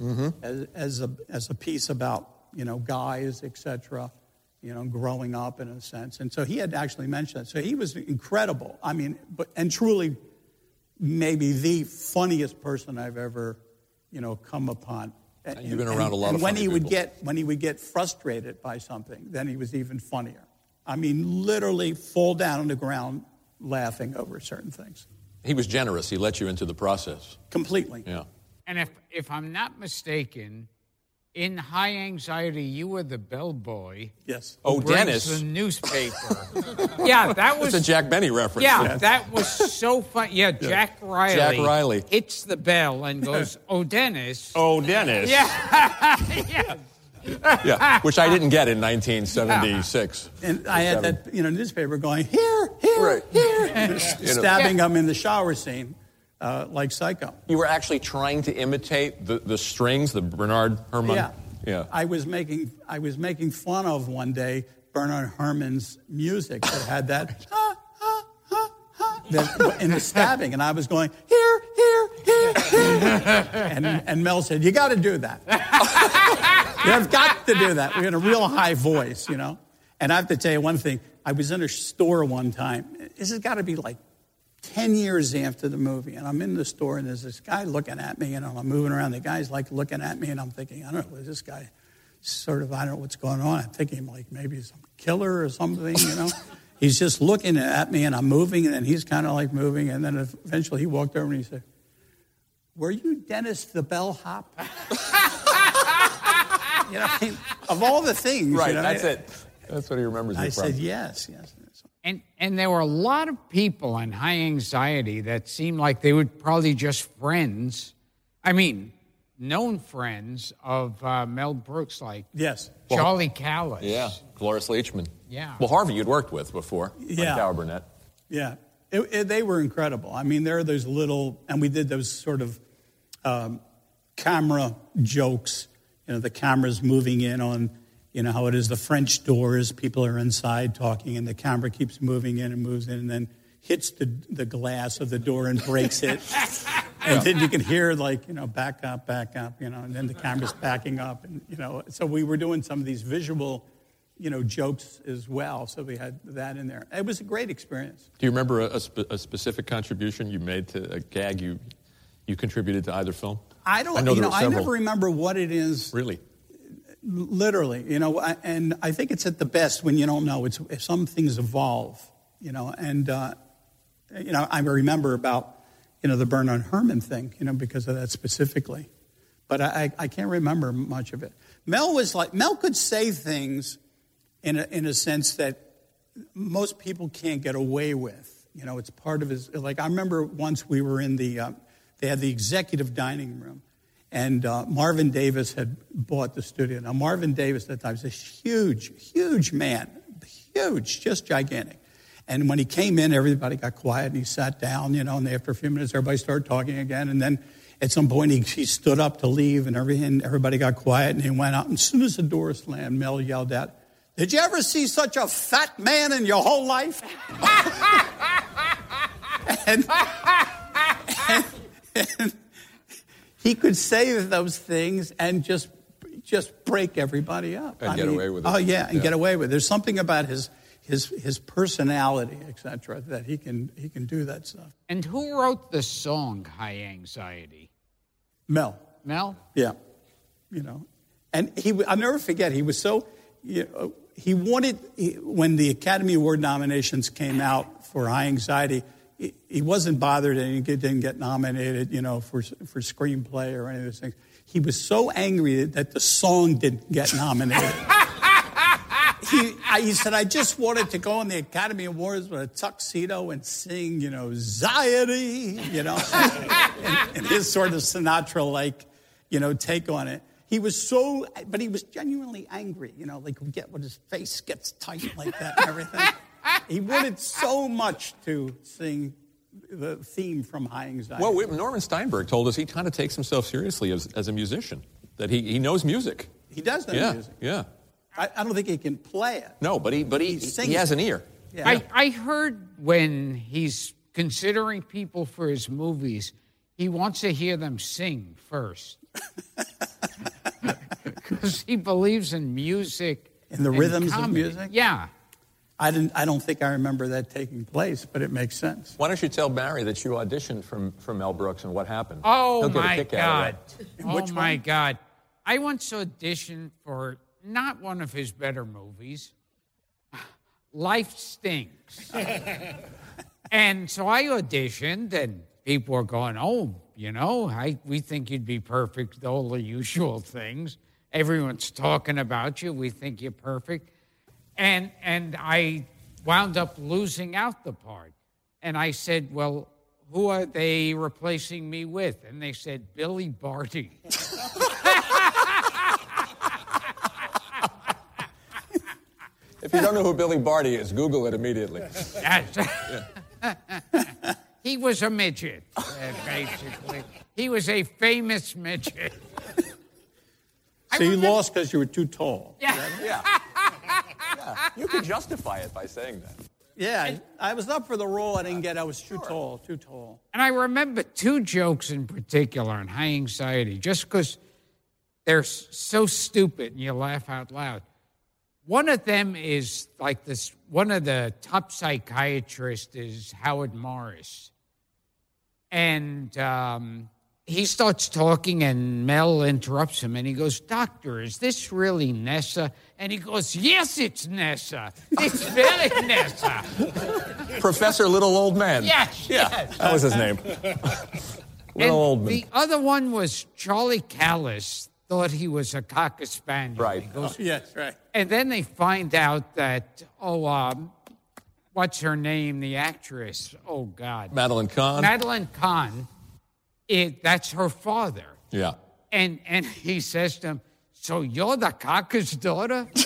Speaker 2: Mm-hmm.
Speaker 4: as, as a as a piece about you know guys, etc you know, growing up in a sense. And so he had actually mentioned that. So he was incredible. I mean, but, and truly maybe the funniest person I've ever, you know, come upon. And,
Speaker 2: You've been around a lot
Speaker 4: and
Speaker 2: of
Speaker 4: when
Speaker 2: funny
Speaker 4: he would
Speaker 2: people.
Speaker 4: get when he would get frustrated by something, then he was even funnier. I mean, literally fall down on the ground laughing over certain things.
Speaker 2: He was generous. He let you into the process.
Speaker 4: Completely.
Speaker 2: Yeah.
Speaker 3: And if, if I'm not mistaken, in High Anxiety, you were the bellboy.
Speaker 4: Yes.
Speaker 2: Oh,
Speaker 3: who brings
Speaker 2: Dennis.
Speaker 3: The newspaper. yeah, that was.
Speaker 2: It's a Jack Benny reference.
Speaker 3: Yeah, that was so fun. Yeah, Jack Riley.
Speaker 2: Jack Riley.
Speaker 3: hits the bell and goes, "Oh, Dennis."
Speaker 2: Oh, Dennis.
Speaker 3: Yeah, yeah.
Speaker 2: Yeah, which I didn't get in 1976.
Speaker 4: And I had that, you know, newspaper going, here, here,
Speaker 2: Right.
Speaker 4: here, and
Speaker 2: know.
Speaker 4: stabbing him in the shower scene uh, like psycho.
Speaker 2: You were actually trying to imitate the, the strings, the Bernard Herrmann.
Speaker 4: Yeah.
Speaker 2: Yeah.
Speaker 4: I was making I was making fun of one day Bernard Herrmann's music that had that, ha, ha, ha, ha, that in the stabbing, and I was going here, here, here, here. and and Mel said, "You got to do that. You've got to do that." We're in a real high voice, you know. And I have to tell you one thing. I was in a store one time. This has got to be like 10 years after the movie, and I'm in the store, and there's this guy looking at me, and I'm moving around. The guy's like looking at me, and I'm thinking, I don't know, is this guy sort of, I don't know what's going on. I'm thinking, like, maybe a killer or something, you know? he's just looking at me, and I'm moving, and then he's kind of like moving, and then eventually he walked over and he said, Were you Dennis the bellhop? you know, I mean, of all the things.
Speaker 2: Right,
Speaker 4: you know,
Speaker 2: that's it. That's what he remembers
Speaker 4: I said, Yes, yes. Yes.
Speaker 3: And and there were a lot of people on high anxiety that seemed like they were probably just friends. I mean, known friends of uh, Mel Brooks, like
Speaker 4: Yes.
Speaker 3: Charlie Callas.
Speaker 2: Yeah, Cloris Leachman.
Speaker 3: Yeah.
Speaker 2: Well, Harvey you'd worked with before.
Speaker 4: Yeah.
Speaker 2: Like Howard Burnett.
Speaker 4: Yeah, it, it, they were incredible. I mean, there are those little, and we did those sort of um, camera jokes. You know, the camera's moving in on, you know, how it is the French doors. People are inside talking, and the camera keeps moving in and moves in, and then hits the, the glass of the door and breaks it. and then you can hear, like, you know, back up, back up, you know, and then the camera's backing up. And, you know, so we were doing some of these visual, you know, jokes as well. So we had that in there. It was a great experience.
Speaker 2: Do you remember a, a, spe- a specific contribution you made to a gag you you contributed to either film?
Speaker 4: I don't,
Speaker 2: I know
Speaker 4: you know, I never remember what it is
Speaker 2: Really?
Speaker 4: Literally, you know, and I think it's at the best when you don't know. It's some things evolve, you know, and uh, you know, I remember about you know the Bernard Herrmann thing, you know, because of that specifically, but I, I can't remember much of it. Mel was like Mel could say things in a, in a sense that most people can't get away with. You know, it's part of his. Like I remember once we were in the, uh, they had the executive dining room, and uh, Marvin Davis had bought the studio. Now Marvin Davis at that time was a huge, huge man, huge, just gigantic. And when he came in, everybody got quiet and he sat down. You know, and after a few minutes, everybody started talking again, and then. At some point, he, he stood up to leave, and everything, everybody got quiet, and he went out. And as soon as the door slammed, Mel yelled out, Did you ever see such a fat man in your whole life? and, and- and he could say those things and just just break everybody up.
Speaker 2: And get away with it.
Speaker 4: Oh yeah, and
Speaker 2: Yeah.
Speaker 4: get away with it. There's something about his his his personality, etc. That he can he can do that stuff.
Speaker 3: And who wrote the song High Anxiety?
Speaker 4: Mel,
Speaker 3: Mel?
Speaker 4: yeah, you know, and he I'll never forget. He was so you know, he wanted he, when the Academy Award nominations came out for High Anxiety. He, wasn't bothered and he didn't get nominated, you know, for for screenplay or any of those things. He was so angry that the song didn't get nominated. he, he said, I just wanted to go on the Academy Awards with a tuxedo and sing, you know, Anxiety, you know, and, and his sort of Sinatra like, you know, take on it. He was so, but he was genuinely angry, you know, like we get when his face gets tight like that and everything. He wanted so much to sing the theme from High Anxiety.
Speaker 2: Well, Norman Steinberg told us he kind of takes himself seriously as, as a musician, that he, he knows music.
Speaker 4: he does know
Speaker 2: yeah,
Speaker 4: music.
Speaker 2: yeah.
Speaker 4: I, I don't think he can play it.
Speaker 2: No, but he, but he,
Speaker 4: He
Speaker 2: he, has an ear.
Speaker 4: Yeah.
Speaker 3: I, I heard when he's considering people for his movies, he wants to hear them sing first. Because he believes in music.
Speaker 4: In the
Speaker 3: and
Speaker 4: rhythms of music?
Speaker 3: Yeah.
Speaker 4: I, didn't, I don't think I remember that taking place, but it makes sense.
Speaker 2: Why don't you tell Barry that you auditioned for, for Mel Brooks and what happened?
Speaker 3: Oh
Speaker 2: He'll get a
Speaker 3: my
Speaker 2: kick out
Speaker 3: God.
Speaker 2: of that.
Speaker 3: Oh
Speaker 4: Which
Speaker 3: my
Speaker 4: one?
Speaker 3: God. I once auditioned for not one of his better movies. Life Stinks. and so I auditioned, and people were going, Oh, you know, I, we think you'd be perfect, all the usual things. Everyone's talking about you. We think you're perfect. And, and I wound up losing out the part. And I said, Well, who are they replacing me with? And they said, Billy Barty.
Speaker 2: If you don't know who Billy Barty is, Google it immediately.
Speaker 3: Yes. he was a midget, uh, basically. He was a famous midget.
Speaker 4: So you lost because you were too tall.
Speaker 3: Yeah.
Speaker 2: Yeah. Yeah. You could justify it by saying that.
Speaker 4: Yeah, I, I was up for the role. I didn't get. I was too tall. Too tall.
Speaker 3: And I remember two jokes in particular on high anxiety, just because they're so stupid and you laugh out loud. One of them is like this one of the top psychiatrists is Howard Morris. And um, he starts talking, and Mel interrupts him, and he goes, Doctor, is this really Nessa? And he goes, Yes, it's Nessa. It's very Nessa.
Speaker 2: Professor Little Old Man.
Speaker 3: Yes,
Speaker 2: Yeah.
Speaker 3: yes.
Speaker 2: That was his name. Little
Speaker 3: And
Speaker 2: Old Man.
Speaker 3: The other one was Charlie Callas thought he was a cocker spaniel.
Speaker 2: Right.
Speaker 3: He goes-
Speaker 4: Yes, right.
Speaker 3: and then they find out that oh, um, what's her name? The actress. Oh God,
Speaker 2: Madeline Kahn.
Speaker 3: Madeline Kahn. It, that's her father.
Speaker 2: yeah.
Speaker 3: And and he says to him, "So you're the cocker's daughter?"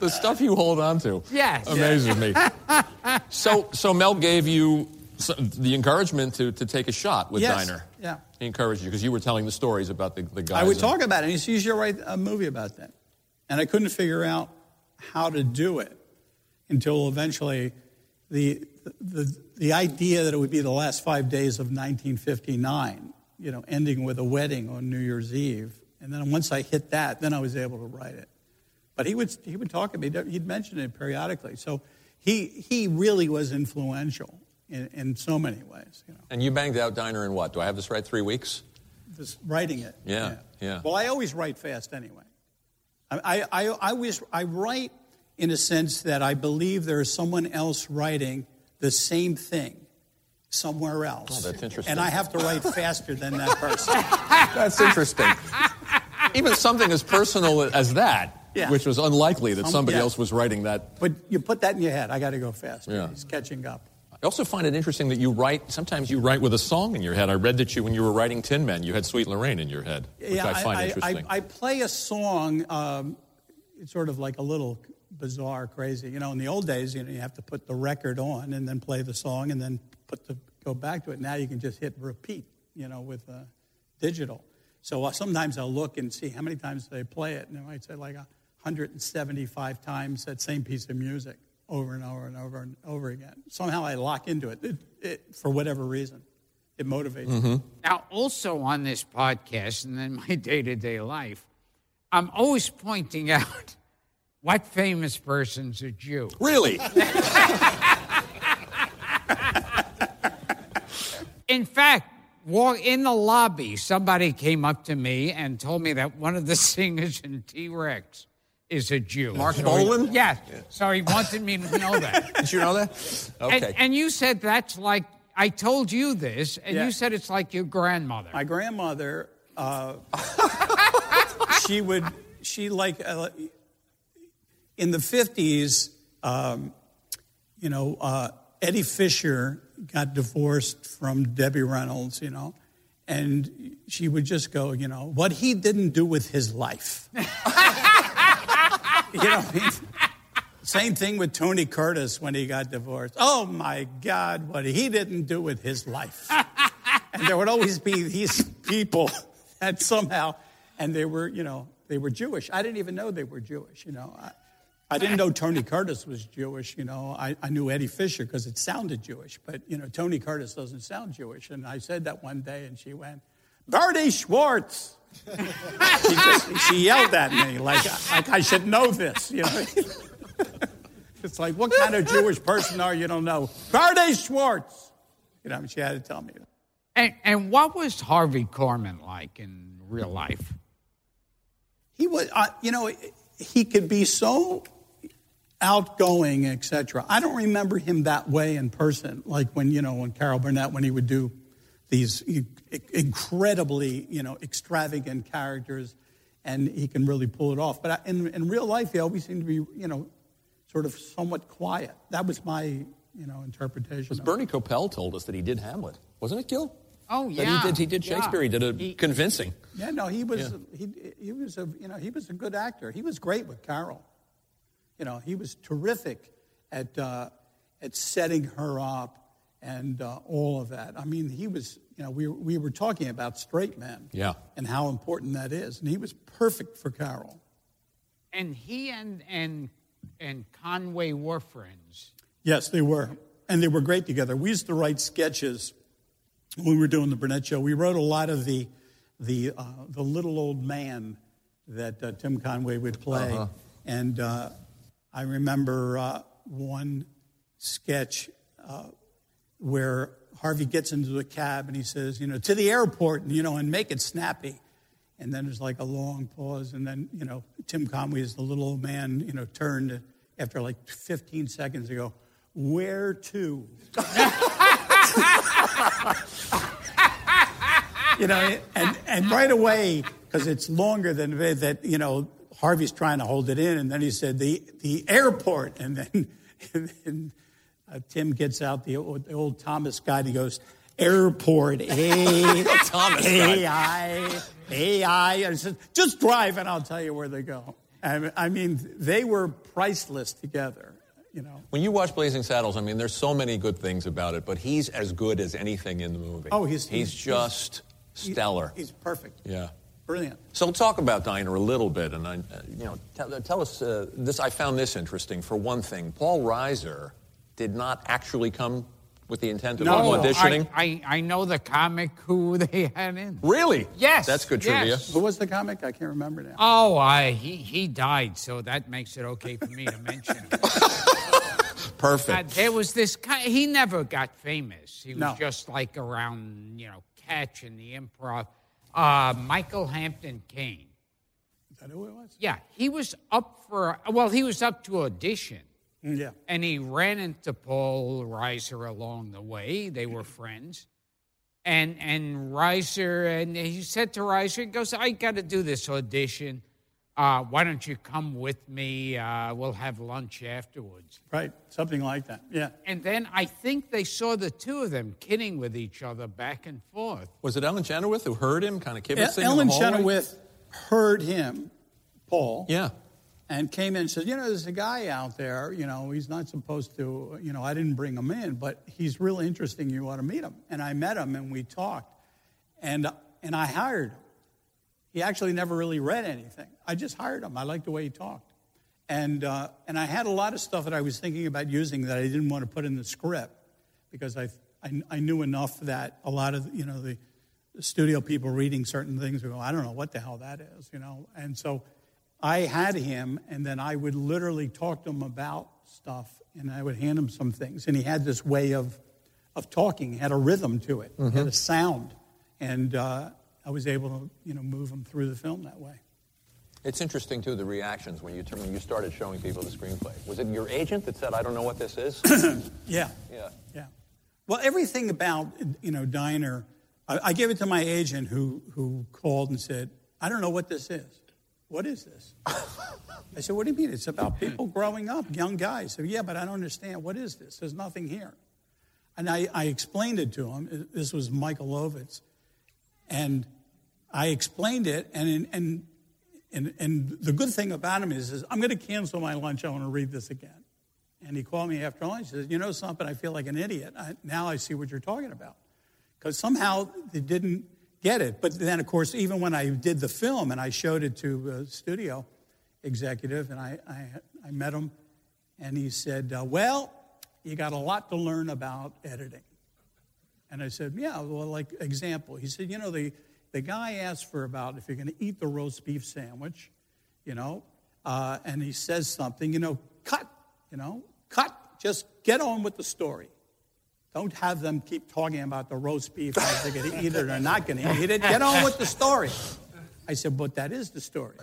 Speaker 2: The stuff you hold on to.
Speaker 3: Yes.
Speaker 2: Amazes me. so, so Mel gave you the encouragement to, to take a shot with
Speaker 4: Yes,
Speaker 2: Diner.
Speaker 4: yeah.
Speaker 2: He encouraged you because you were telling the stories about the, the guys.
Speaker 4: I would
Speaker 2: in-
Speaker 4: talk about it. And he said, you should write a movie about that. And I couldn't figure out how to do it until eventually the, the, the idea that it would be the last five days of 1959, you know, ending with a wedding on New Year's Eve. And then once I hit that, then I was able to write it. But he would, he would talk to me. He'd mention it periodically. So he, he really was influential in, in so many ways, you know.
Speaker 2: And you banged out Diner in what? Do I have this right? Three weeks?
Speaker 4: Just writing it.
Speaker 2: Yeah, yeah.
Speaker 4: Well, I always write fast anyway. I, I, I, I always I write in a sense that I believe there is someone else writing the same thing somewhere else.
Speaker 2: Oh, that's interesting.
Speaker 4: And I have to write faster than that person.
Speaker 2: That's interesting. Even something as personal as that,
Speaker 4: Yeah.
Speaker 2: which was unlikely that
Speaker 4: Some-
Speaker 2: somebody
Speaker 4: yeah.
Speaker 2: else was writing that.
Speaker 4: But you put that in your head. I got to go faster.
Speaker 2: Yeah.
Speaker 4: He's catching up.
Speaker 2: I also find it interesting that you write, sometimes you write with a song in your head. I read that you, when you were writing Tin Men, you had Sweet Lorraine in your head, which I find
Speaker 4: I,
Speaker 2: interesting.
Speaker 4: I, I play a song. Um, it's sort of like a little bizarre, crazy. You know, in the old days, you know, you have to put the record on and then play the song and then put the go back to it. Now you can just hit repeat. You know, with uh, digital. So uh, sometimes I'll look and see how many times they play it, and I might say like 175 times that same piece of music over and over and over and over again. Somehow I lock into it, it, it for whatever reason. It motivates me.
Speaker 3: Now, also on this podcast and in my day to day life, I'm always pointing out what famous person's a Jew.
Speaker 2: Really?
Speaker 3: In fact, wa- in the lobby, somebody came up to me and told me that one of the singers in T Rex is a Jew.
Speaker 2: Mark
Speaker 3: So he-
Speaker 2: Bolan?
Speaker 3: Yes. So he wanted me to know that.
Speaker 2: Did you know that? Okay.
Speaker 3: And, and you said that's like, I told you this, and
Speaker 4: Yeah.
Speaker 3: you said it's like your grandmother.
Speaker 4: My grandmother, uh, she would, she like, uh, in the 50s, um, you know, uh, Eddie Fisher got divorced from Debbie Reynolds, you know, and she would just go, you know, what he didn't do with his life. you know, same thing with Tony Curtis when he got divorced. Oh my God, what he didn't do with his life. and there would always be these people that somehow, and they were, you know, they were Jewish. I didn't even know they were Jewish, you know. I, I didn't know Tony Curtis was Jewish, you know. I, I knew Eddie Fisher because it sounded Jewish, but, you know, Tony Curtis doesn't sound Jewish. And I said that one day, and she went, Bertie Schwartz. she, just, she yelled at me like, like I should know this, you know. it's like, what kind of Jewish person are you? Don't know? Bertie Schwartz. You know, she had to tell me
Speaker 3: and, and what was Harvey Korman like in real life?
Speaker 4: He was, uh, you know, he could be so outgoing, etc. I don't remember him that way in person, like when you know when Carol Burnett when he would do these incredibly you know extravagant characters, and he can really pull it off. But in in real life, he always seemed to be you know sort of somewhat quiet. That was my you know interpretation. of.
Speaker 2: Bernie Kopell told us that he did Hamlet, wasn't it, Gil?
Speaker 3: Oh,
Speaker 2: That
Speaker 3: yeah.
Speaker 2: he did. He did
Speaker 3: Yeah.
Speaker 2: Shakespeare. He did a
Speaker 3: He-
Speaker 2: convincing.
Speaker 4: Yeah, no, he was he he was a you know he was a good actor. He was great with Carol. You know, he was terrific at uh, at setting her up and uh, all of that. I mean, he was you know we we were talking about straight men.
Speaker 2: Yeah.
Speaker 4: And how important that is, and he was perfect for Carol.
Speaker 3: And he and, and, and Conway were friends.
Speaker 4: Yes, they were, and they were great together. We used to write sketches when we were doing the Burnett Show. We wrote a lot of the the uh, the little old man that uh, Tim Conway would play, and uh, I remember uh, one sketch uh, where Harvey gets into the cab and he says, you know, to the airport, and, you know, and make it snappy. And then there's like a long pause, and then you know Tim Conway is the little old man, you know, turned after like 15 seconds to go, where to? you know, and, and right away, because it's longer than that, you know, Harvey's trying to hold it in, and then he said the the airport, and then, and then uh, Tim gets out the old, the old Thomas guy, and he goes, airport, A,
Speaker 2: Thomas
Speaker 4: AI, AI, and he says, just drive, and I'll tell you where they go. I I mean, they were priceless together, you know.
Speaker 2: When you watch Blazing Saddles, I mean, there's so many good things about it, but he's as good as anything in the movie.
Speaker 4: Oh, he's-
Speaker 2: he's,
Speaker 4: he's-
Speaker 2: just stellar.
Speaker 4: He's perfect,
Speaker 2: yeah.
Speaker 4: Brilliant.
Speaker 2: So talk about Diner a little bit, and I, uh, you know, tell, tell us uh, this. I found this interesting. For one thing, Paul Reiser did not actually come with the intent of
Speaker 4: No.
Speaker 2: auditioning.
Speaker 3: I, I, I know the comic who they had in.
Speaker 2: Really?
Speaker 3: Yes,
Speaker 2: That's good
Speaker 3: yes.
Speaker 2: trivia.
Speaker 4: Who was the comic? I can't remember now.
Speaker 3: Oh, I, he, he died, so that makes it okay for me to mention him.
Speaker 2: Perfect.
Speaker 3: Uh, there was this guy, he never got famous. He was
Speaker 4: No.
Speaker 3: just like around, you know, catch and the improv. Uh, Michael Hampton Kane.
Speaker 4: Is that who it was?
Speaker 3: Yeah, he was up for, well, he was up to audition.
Speaker 4: Mm, Yeah.
Speaker 3: And he ran into Paul Reiser along the way. They were friends. And and Reiser, and he said to Reiser, he goes, I got to do this audition. Uh, why don't you come with me? Uh, we'll have lunch afterwards.
Speaker 4: Right, something like that. Yeah.
Speaker 3: And then I think they saw the two of them kidding with each other back and forth.
Speaker 2: Was it Ellen Chenoweth who heard him, kind of kibitzing in
Speaker 4: Ellen
Speaker 2: the?
Speaker 4: Chenoweth heard him, Paul,
Speaker 2: Yeah.
Speaker 4: and came in and said, You know, there's a guy out there, you know, he's not supposed to, you know, I didn't bring him in, but he's real interesting. You ought to meet him. And I met him and we talked, and, and I hired him. He actually never really read anything. I just hired him. I liked the way he talked. And, uh, and I had a lot of stuff that I was thinking about using that I didn't want to put in the script because I, I, I knew enough that a lot of, you know, the, the studio people reading certain things would go, I don't know what the hell that is, you know. And so I had him, and then I would literally talk to him about stuff, and I would hand him some things. And he had this way of, of talking, he had a rhythm to it, he had a sound. And uh, I was able to, you know, move them through the film that way.
Speaker 2: It's interesting too the reactions when you when you started showing people the screenplay. Was it your agent that said, "I don't know what this is"?
Speaker 4: Yeah.
Speaker 2: yeah.
Speaker 4: Yeah. Well, everything about you know Diner, I, I gave it to my agent who who called and said, "I don't know what this is. What is this?" I said, "What do you mean? It's about people growing up, young guys." Said, "Yeah, but I don't understand. What is this? There's nothing here." And I, I explained it to him. This was Michael Lovitz, and I explained it, and and and and the good thing about him is, is I'm going to cancel my lunch. I want to read this again. And he called me after lunch. He says, "You know something? I feel like an idiot. I, now I see what you're talking about." Because somehow they didn't get it. But then, of course, even when I did the film and I showed it to a studio executive, and I I, I met him, and he said, uh, "Well, you got a lot to learn about editing." And I said, "Yeah, well, like example." He said, "You know the." The guy asked for about if you're going to eat the roast beef sandwich, you know, uh, and he says something, you know, cut, you know, cut. Just get on with the story. Don't have them keep talking about the roast beef, if they're going to eat it or not going to eat it. Get on with the story. I said, but that is the story.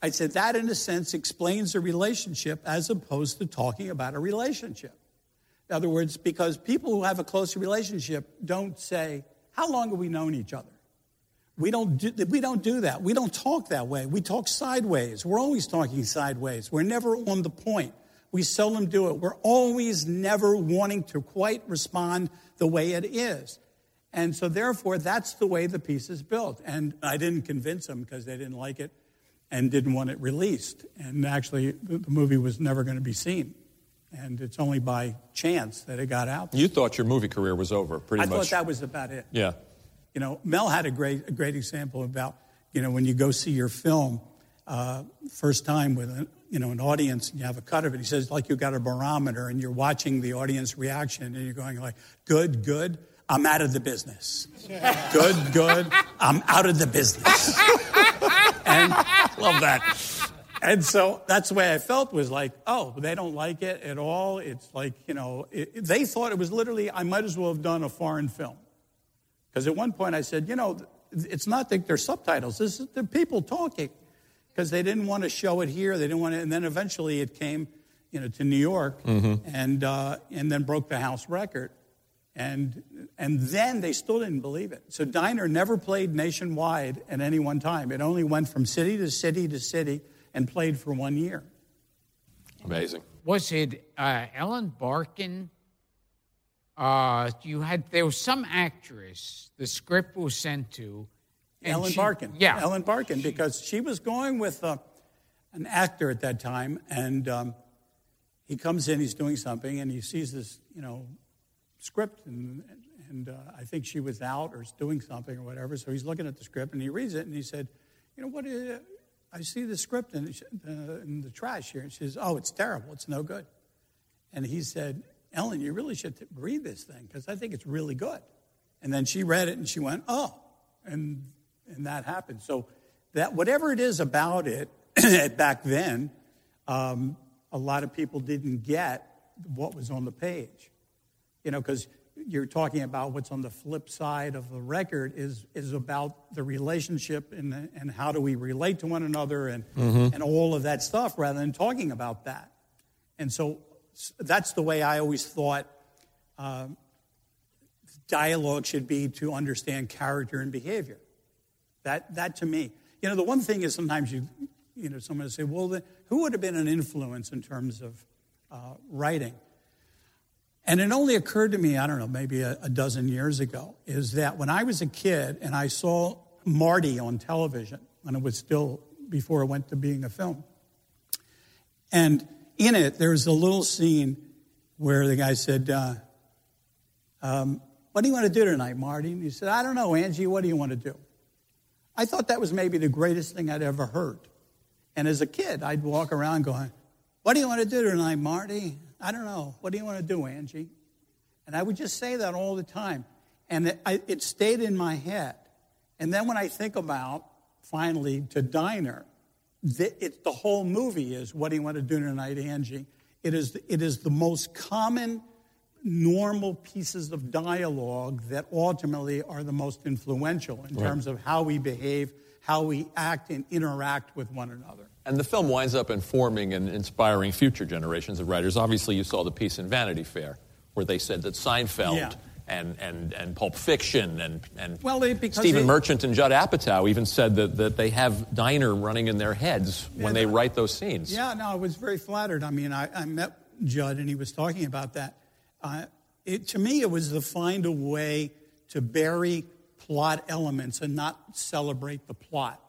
Speaker 4: I said, that in a sense explains a relationship as opposed to talking about a relationship. In other words, because people who have a closer relationship don't say, how long have we known each other? We don't, do, we don't do that. We don't talk that way. We talk sideways. We're always talking sideways. We're never on the point. We seldom do it. We're always never wanting to quite respond the way it is. And so, therefore, that's the way the piece is built. And I didn't convince them because they didn't like it and didn't want it released. And actually, the movie was never going to be seen. And it's only by chance that it got out.
Speaker 2: You thought your movie career was over, pretty
Speaker 4: I
Speaker 2: much.
Speaker 4: I thought that was about it.
Speaker 2: Yeah.
Speaker 4: You know, Mel had a great, a great example about, you know, when you go see your film uh, first time with, a, you know, an audience and you have a cut of it, he says, like you got a barometer and you're watching the audience reaction and you're going like, good, good, I'm out of the business. good, good, I'm out of the business. and
Speaker 2: Love that.
Speaker 4: and so that's the way I felt was like, oh, they don't like it at all. It's like, you know, it, they thought it was literally, I might as well have done a foreign film. Because at one point I said, you know, it's not that there's subtitles, this is the people talking. Because they didn't want to show it here, they didn't want to, and then eventually it came, you know, to New York and, uh, and then broke the house record. And, and then they still didn't believe it. So Diner never played nationwide at any one time. It only went from city to city to city and played for one year.
Speaker 2: Amazing.
Speaker 3: Was it uh, Ellen Barkin? Uh, you had there was some actress the script was sent to.
Speaker 4: Ellen
Speaker 3: she-
Speaker 4: Barkin.
Speaker 3: Yeah,
Speaker 4: Ellen Barkin, because she was going with uh, an actor at that time, and um, he comes in, he's doing something, and he sees this, you know, script, and, and uh, I think she was out or doing something or whatever. So he's looking at the script, and he reads it, and he said, "You know what? Is, I see the script in, uh, in the trash here." And she says, "Oh, it's terrible. It's no good." And he said, "Ellen, you really should read this thing because I think it's really good." And then she read it, and she went, "Oh," and and that happened. So that whatever it is about it back then, um, a lot of people didn't get what was on the page. You know, because you're talking about what's on the flip side of the record is is about the relationship and and how do we relate to one another and and all of that stuff rather than talking about that. And so that's the way I always thought um, dialogue should be to understand character and behavior. That, that to me, you know, the one thing is sometimes you, you know, someone will say, well, then, who would have been an influence in terms of uh, writing? And it only occurred to me, I don't know, maybe a, a dozen years ago, is that when I was a kid and I saw Marty on television, when it was still before it went to being a film, and in it, there was a little scene where the guy said, uh, um, What do you want to do tonight, Marty? And he said, I don't know, Angie, what do you want to do? I thought that was maybe the greatest thing I'd ever heard. And as a kid, I'd walk around going, What do you want to do tonight, Marty? I don't know. What do you want to do, Angie? And I would just say that all the time. And it, I, it stayed in my head. And then when I think about finally to Diner, the, it, the whole movie is what do you want to do tonight, Angie? It is, it is the most common, normal pieces of dialogue that ultimately are the most influential in terms of how we behave, how we act and interact with one another.
Speaker 2: And the film winds up informing and inspiring future generations of writers. Obviously, you saw the piece in Vanity Fair where they said that Seinfeld
Speaker 4: Yeah.
Speaker 2: And, and, and Pulp Fiction and, and
Speaker 4: Well, it-
Speaker 2: Stephen
Speaker 4: it-
Speaker 2: Merchant and Judd Apatow even said that, that they have Diner running in their heads when
Speaker 4: Yeah,
Speaker 2: they write those scenes.
Speaker 4: Yeah, no, I was very flattered. I mean, I, I met Judd and he was talking about that. Uh, it, to me, it was to find a way to bury plot elements and not celebrate the plot.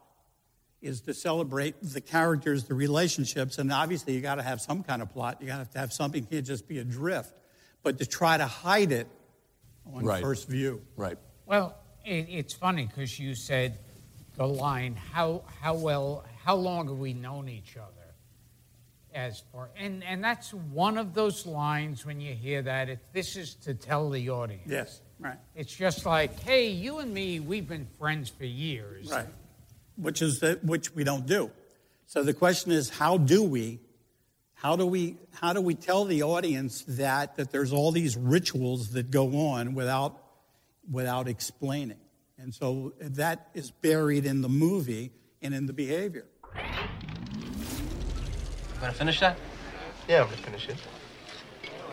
Speaker 4: Is to celebrate the characters, the relationships, and obviously you got to have some kind of plot. You got to have something. Can't just be a drift. But to try to hide it on
Speaker 2: Right.
Speaker 4: first view.
Speaker 2: Right.
Speaker 3: Well, it, it's funny because you said the line, how, how well, how long have we known each other? As far, and, and that's one of those lines when you hear that, it, this is to tell the audience.
Speaker 4: Yes, right,
Speaker 3: It's just like, hey, you and me, we've been friends for years.
Speaker 4: right. Which is the, which we don't do. So the question is, how do we How do we how do we tell the audience that that there's all these rituals that go on without without explaining? And so that is buried in the movie and in the behavior.
Speaker 6: You Gonna finish that?
Speaker 8: Yeah, I'm gonna finish it.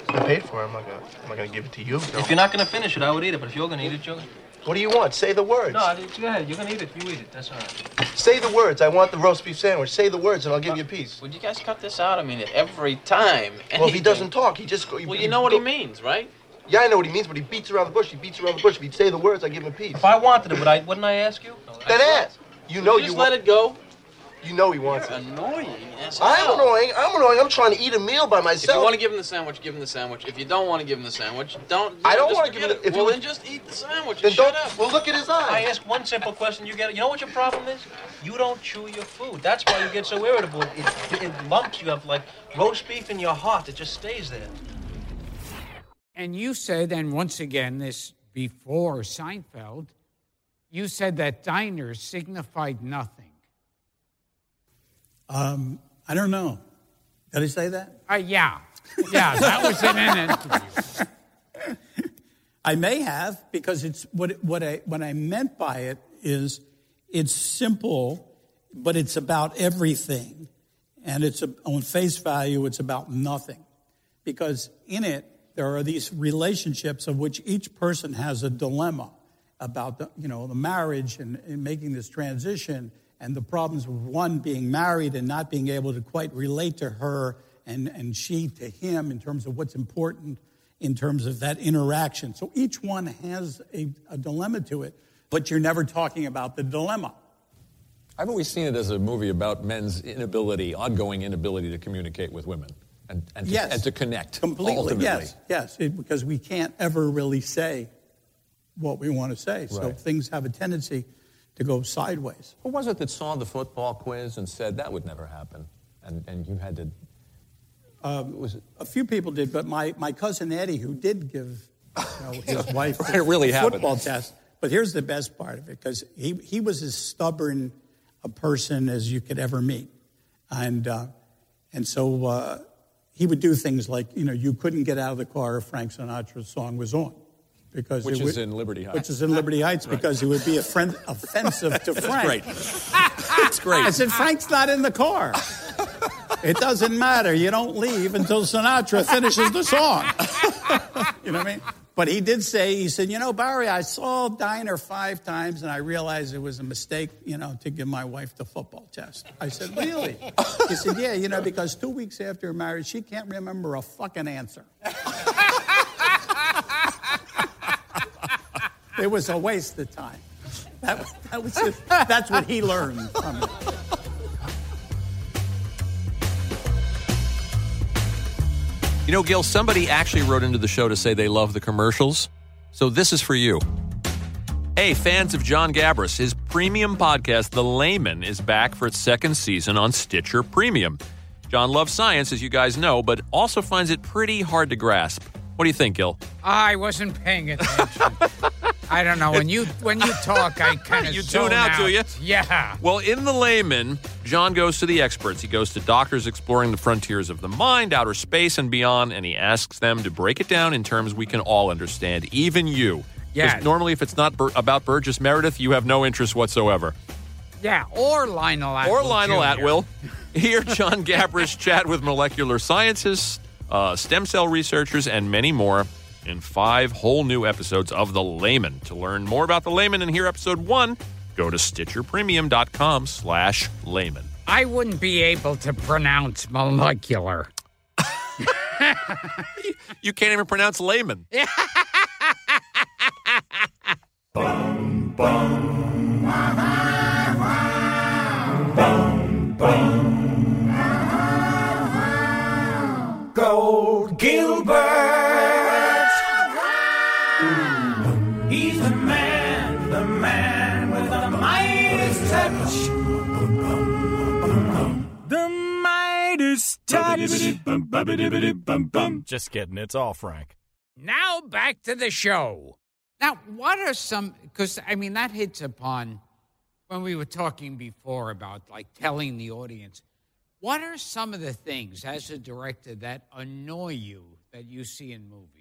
Speaker 8: I paid for it. I'm not gonna. I'm not gonna give it to you. No.
Speaker 6: If you're not gonna finish it, I would eat it. But if you're gonna eat it, you're gonna...
Speaker 8: What do you want? Say the words.
Speaker 6: No, I- go ahead. You're gonna eat it. You eat it. That's all right.
Speaker 8: Say the words. I want the roast beef sandwich. Say the words, and I'll give you a piece.
Speaker 9: Would you guys cut this out? I mean, every time.
Speaker 8: Well, if he doesn't talk, he just go.
Speaker 9: Well, you know what he means, right?
Speaker 8: Yeah, I know what he means, but he beats around the bush. He beats around the bush. If he'd say the words, I'd give him a piece.
Speaker 6: If I wanted it, would I? Wouldn't I ask you?
Speaker 8: Then ask. You know
Speaker 9: You
Speaker 8: you
Speaker 9: just
Speaker 8: want.
Speaker 9: let it go.
Speaker 8: You know he wants
Speaker 9: You're
Speaker 8: it.
Speaker 9: annoying. as
Speaker 8: I'm annoying. I'm annoying. I'm trying to eat a meal by myself.
Speaker 9: If you want to give him the sandwich, give him the sandwich. If you don't want to give him the sandwich, don't.
Speaker 8: I don't wanna give him
Speaker 9: it.
Speaker 8: the- if
Speaker 9: Well,
Speaker 8: you
Speaker 9: then
Speaker 8: would-
Speaker 9: just eat the sandwich
Speaker 8: then
Speaker 9: and shut
Speaker 8: don't.
Speaker 9: up.
Speaker 8: Well, look at his eyes.
Speaker 6: I
Speaker 8: eyes.
Speaker 6: ask one simple question. You get it. You know what your problem is? You don't chew your food. That's why you get so irritable. It, it lumps. You have like roast beef in your heart. It just stays there.
Speaker 3: And you said, and once again, this before Seinfeld, you said that diners signified nothing.
Speaker 4: Um, I don't know. Did I say that?
Speaker 3: Uh, yeah, yeah, that was in an interview.
Speaker 4: I may have because it's what what I what I meant by it is it's simple, but it's about everything, and it's a, on face value it's about nothing, because in it there are these relationships of which each person has a dilemma about the you know the marriage and, and making this transition and the problems with one being married and not being able to quite relate to her and, and she to him in terms of what's important in terms of that interaction. So each one has a, a dilemma to it, but you're never talking about the dilemma.
Speaker 2: I've always seen it as a movie about men's inability, ongoing inability to communicate with women and, and, to,
Speaker 4: Yes.
Speaker 2: and to connect.
Speaker 4: Completely,
Speaker 2: ultimately.
Speaker 4: yes, yes, it- because we can't ever really say what we want to say. So things have a tendency to go sideways.
Speaker 2: Who was it that saw the football quiz and said that would never happen? And, and you had to.
Speaker 4: Um,
Speaker 2: was it?
Speaker 4: A few people did, but my, my cousin Eddie, who did give you know, his wife
Speaker 2: It really happened.
Speaker 4: football test, but here's the best part of it because he, he was as stubborn a person as you could ever meet. And, uh, and so uh, he would do things like, you know, you couldn't get out of the car if Frank Sinatra's song was on. Because
Speaker 2: Which
Speaker 4: it
Speaker 2: is
Speaker 4: would-
Speaker 2: in Liberty Heights.
Speaker 4: Which is in Liberty Heights because it would be offend- offensive to Frank.
Speaker 2: That's great. It's great.
Speaker 4: I said, Frank's not in the car. It doesn't matter. You don't leave until Sinatra finishes the song. you know what I mean? But he did say, he said, you know, Barry, I saw Diner five times and I realized it was a mistake, you know, to give my wife the football test. I said, really? He said, yeah, you know, because two weeks after marriage, she can't remember a fucking answer. It was a waste of time. That, was- that was just, that's what he learned from it.
Speaker 2: You know, Gil, somebody actually wrote into the show to say they love the commercials. So this is for you. Hey, fans of Jon Gabrus, his premium podcast, The Layman, is back for its second season on Stitcher Premium. John loves science, as you guys know, but also finds it pretty hard to grasp. What do you think, Gil?
Speaker 3: I wasn't paying attention. I don't know. When you when you talk, I kind of
Speaker 2: You tune out, do you?
Speaker 3: Yeah.
Speaker 2: Well, in The Layman, John goes to the experts. He goes to doctors exploring the frontiers of the mind, outer space, and beyond, and he asks them to break it down in terms we can all understand, even you.
Speaker 3: Yeah.
Speaker 2: Normally, if it's not Bur- about Burgess Meredith, you have no interest whatsoever.
Speaker 3: Yeah, or Lionel Atwill.
Speaker 2: or Lionel
Speaker 3: Jr.
Speaker 2: Atwill. Here, Jon Gabrus chat with molecular scientists, uh, stem cell researchers, and many more in five whole new episodes of The Layman. To learn more about The Layman and hear episode one, go to StitcherPremium.com slash layman.
Speaker 3: I wouldn't be able to pronounce molecular.
Speaker 2: You can't even pronounce layman.
Speaker 5: Gold Gilbert.
Speaker 10: Just kidding. It's all Frank.
Speaker 3: Now back to the show. Now, what are some? Because I mean, that hits upon when we were talking before about like telling the audience. What are some of the things as a director that annoy you that you see in movies?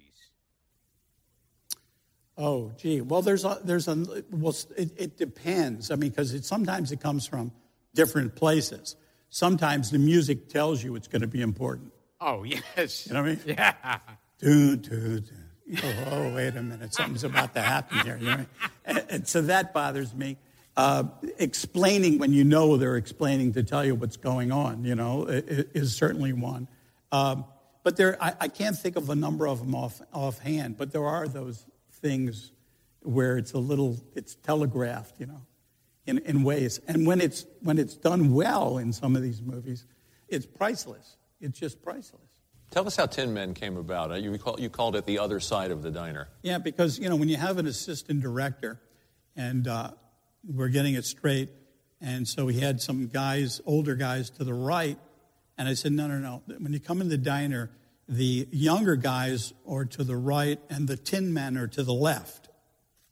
Speaker 4: Oh, gee. Well, there's a, there's a, well, it, it depends. I mean, because it, sometimes it comes from different places. Sometimes the music tells you it's going to be important.
Speaker 3: Oh yes,
Speaker 4: You know what I mean?
Speaker 3: yeah.
Speaker 4: Do, do, do. Oh, oh, wait a minute. Something's about to happen here. You know what I mean? and, and so that bothers me. Uh, explaining when you know they're explaining to tell you what's going on, you know, is certainly one. Um, but there, I, I can't think of a number of them off, offhand, but there are those things where it's a little, it's telegraphed, you know, in, in ways. And when it's, when it's done well in some of these movies, it's priceless. It's just priceless.
Speaker 2: Tell us how Tin Men came about. Uh, You, recall, you called it the other side of the diner.
Speaker 4: Yeah, because you know when you have an assistant director, and uh, we're getting it straight, and so he had some guys, older guys, to the right, and I said, no, no, no. When you come in the diner, the younger guys are to the right, and the tin men are to the left.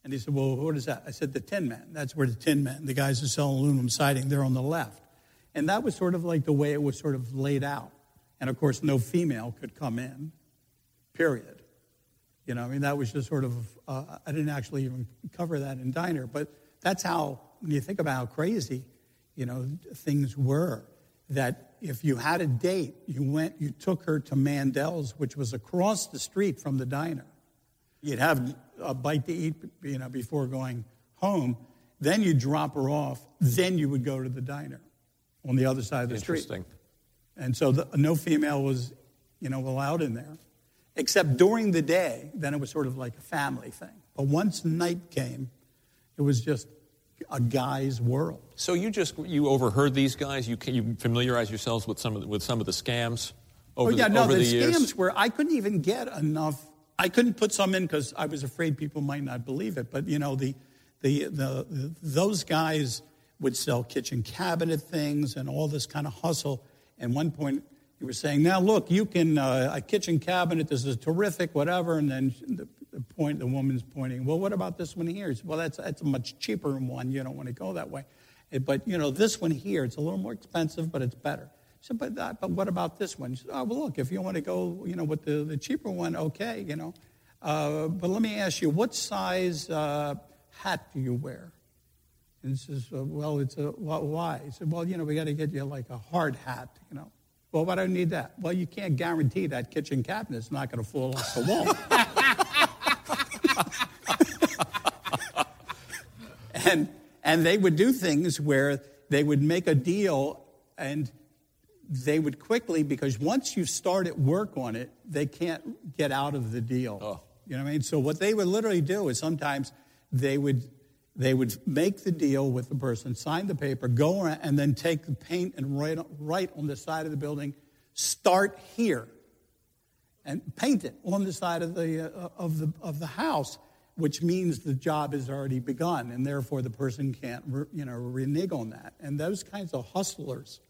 Speaker 4: And he said, well, what is that? I said, the tin men. That's where the tin men, the guys who sell aluminum siding, they're on the left. And that was sort of like the way it was sort of laid out. And of course, no female could come in, period. You know, I mean, that was just sort of, uh, I didn't actually even cover that in Diner, but that's how, when you think about how crazy, you know, things were. That if you had a date, you went, you took her to Mandel's, which was across the street from the diner. You'd have a bite to eat, you know, before going home. Then you'd drop her off. Then you would go to the diner on the other side of the street.
Speaker 2: Interesting.
Speaker 4: And so the, no female was, you know, allowed in there, except during the day. Then it was sort of like a family thing. But once night came, it was just a guy's world.
Speaker 2: So you just you overheard these guys. You you familiarize yourselves with some of the, with some of the scams oh, over
Speaker 4: oh yeah,
Speaker 2: the,
Speaker 4: no,
Speaker 2: over
Speaker 4: the,
Speaker 2: the years.
Speaker 4: scams were. I couldn't even get enough. I couldn't put some in because I was afraid people might not believe it. But you know, the, the the those guys would sell kitchen cabinet things and all this kind of hustle. And one point, you were saying, "Now look, you can uh, a kitchen cabinet. This is terrific, whatever." And then the, the point, the woman's pointing, "Well, what about this one here?" Said, well, that's that's a much cheaper one. You don't want to go that way. But you know, this one here, it's a little more expensive, but it's better. Said, but, uh, but what about this one? He said, oh, well, look, if you want to go, you know, with the, the cheaper one, okay, you know. Uh, but let me ask you, what size uh, hat do you wear? And he says, uh, well, it's a, wh- why? He said, well, you know, we got to get you like a hard hat, you know. Well, why do I need that? Well, you can't guarantee that kitchen cabinet's not going to fall off the wall. and and they would do things where they would make a deal and they would quickly because once you start at work on it they can't get out of the deal. You know what i mean? So what they would literally do is sometimes they would they would make the deal with the person sign the paper go around and then take the paint and write, write on the side of the building start here and paint it on the side of the, uh, of the, of the house, which means the job has already begun, and therefore the person can't, you know, renege on that. And those kinds of hustlers,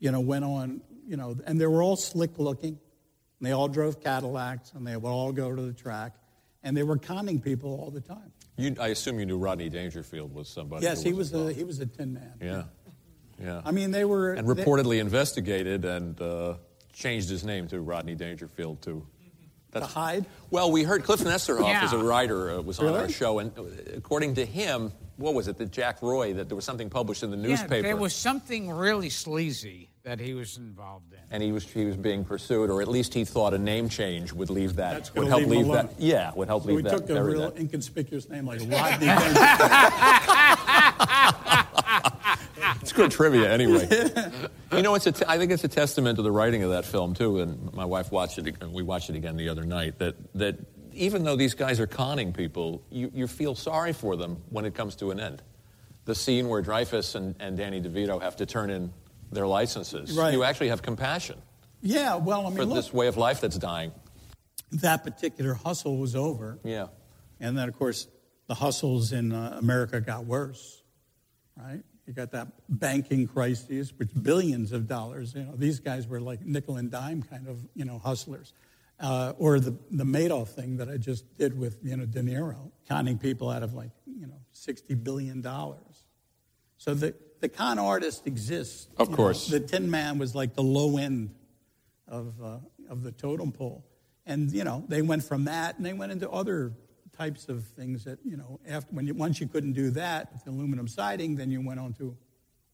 Speaker 4: you know, went on, you know, and they were all slick looking. And they all drove Cadillacs, and they would all go to the track, and they were conning people all the time.
Speaker 2: You, I assume you knew Rodney Dangerfield was somebody.
Speaker 4: Yes,
Speaker 2: who
Speaker 4: he was a he was a tin man.
Speaker 2: Yeah, yeah.
Speaker 4: I mean, they were
Speaker 2: and
Speaker 4: they-
Speaker 2: reportedly investigated and uh, changed his name to Rodney Dangerfield to.
Speaker 4: to hide.
Speaker 2: Well, we heard Kliph Nesteroff
Speaker 3: Yeah.
Speaker 2: as a writer uh, was on our show, and uh, according to him, what was it that Jack Roy that there was something published in the newspaper,
Speaker 3: Yeah, there was something really sleazy that he was involved in.
Speaker 2: and he was he was being pursued, or at least he thought a name change would leave that
Speaker 4: That's
Speaker 2: would help
Speaker 4: leave
Speaker 2: leave that yeah would help
Speaker 4: So
Speaker 2: leave
Speaker 4: we
Speaker 2: that We
Speaker 4: took a real
Speaker 2: that.
Speaker 4: inconspicuous name like Rodney Dangerfield.
Speaker 2: It's good trivia, anyway. you know, it's a t- I think it's a testament to the writing of that film too. And my wife watched it. ag- We watched it again the other night. That that even though these guys are conning people, you, you feel sorry for them when it comes to an end. The scene where Dreyfuss and, and Danny DeVito have to turn in their licenses.
Speaker 4: Right.
Speaker 2: You actually have compassion
Speaker 4: yeah, well, I
Speaker 2: for
Speaker 4: mean, look,
Speaker 2: this way of life that's dying.
Speaker 4: that particular hustle was over,
Speaker 2: Yeah.
Speaker 4: and then of course the hustles in uh, America got worse. Right? You got that banking crisis, which billions of dollars. You know, these guys were like nickel and dime kind of you know hustlers. Uh, or the, the Madoff thing that I just did with you know De Niro, conning people out of like you know sixty billion dollars. So the the con artist exists.
Speaker 2: Of
Speaker 4: you know.
Speaker 2: course.
Speaker 4: the Tin Man was like the low end of uh, of the totem pole, and you know they went from that and they went into other types of things that you know after when you, once you couldn't do that with aluminum siding, then you went on to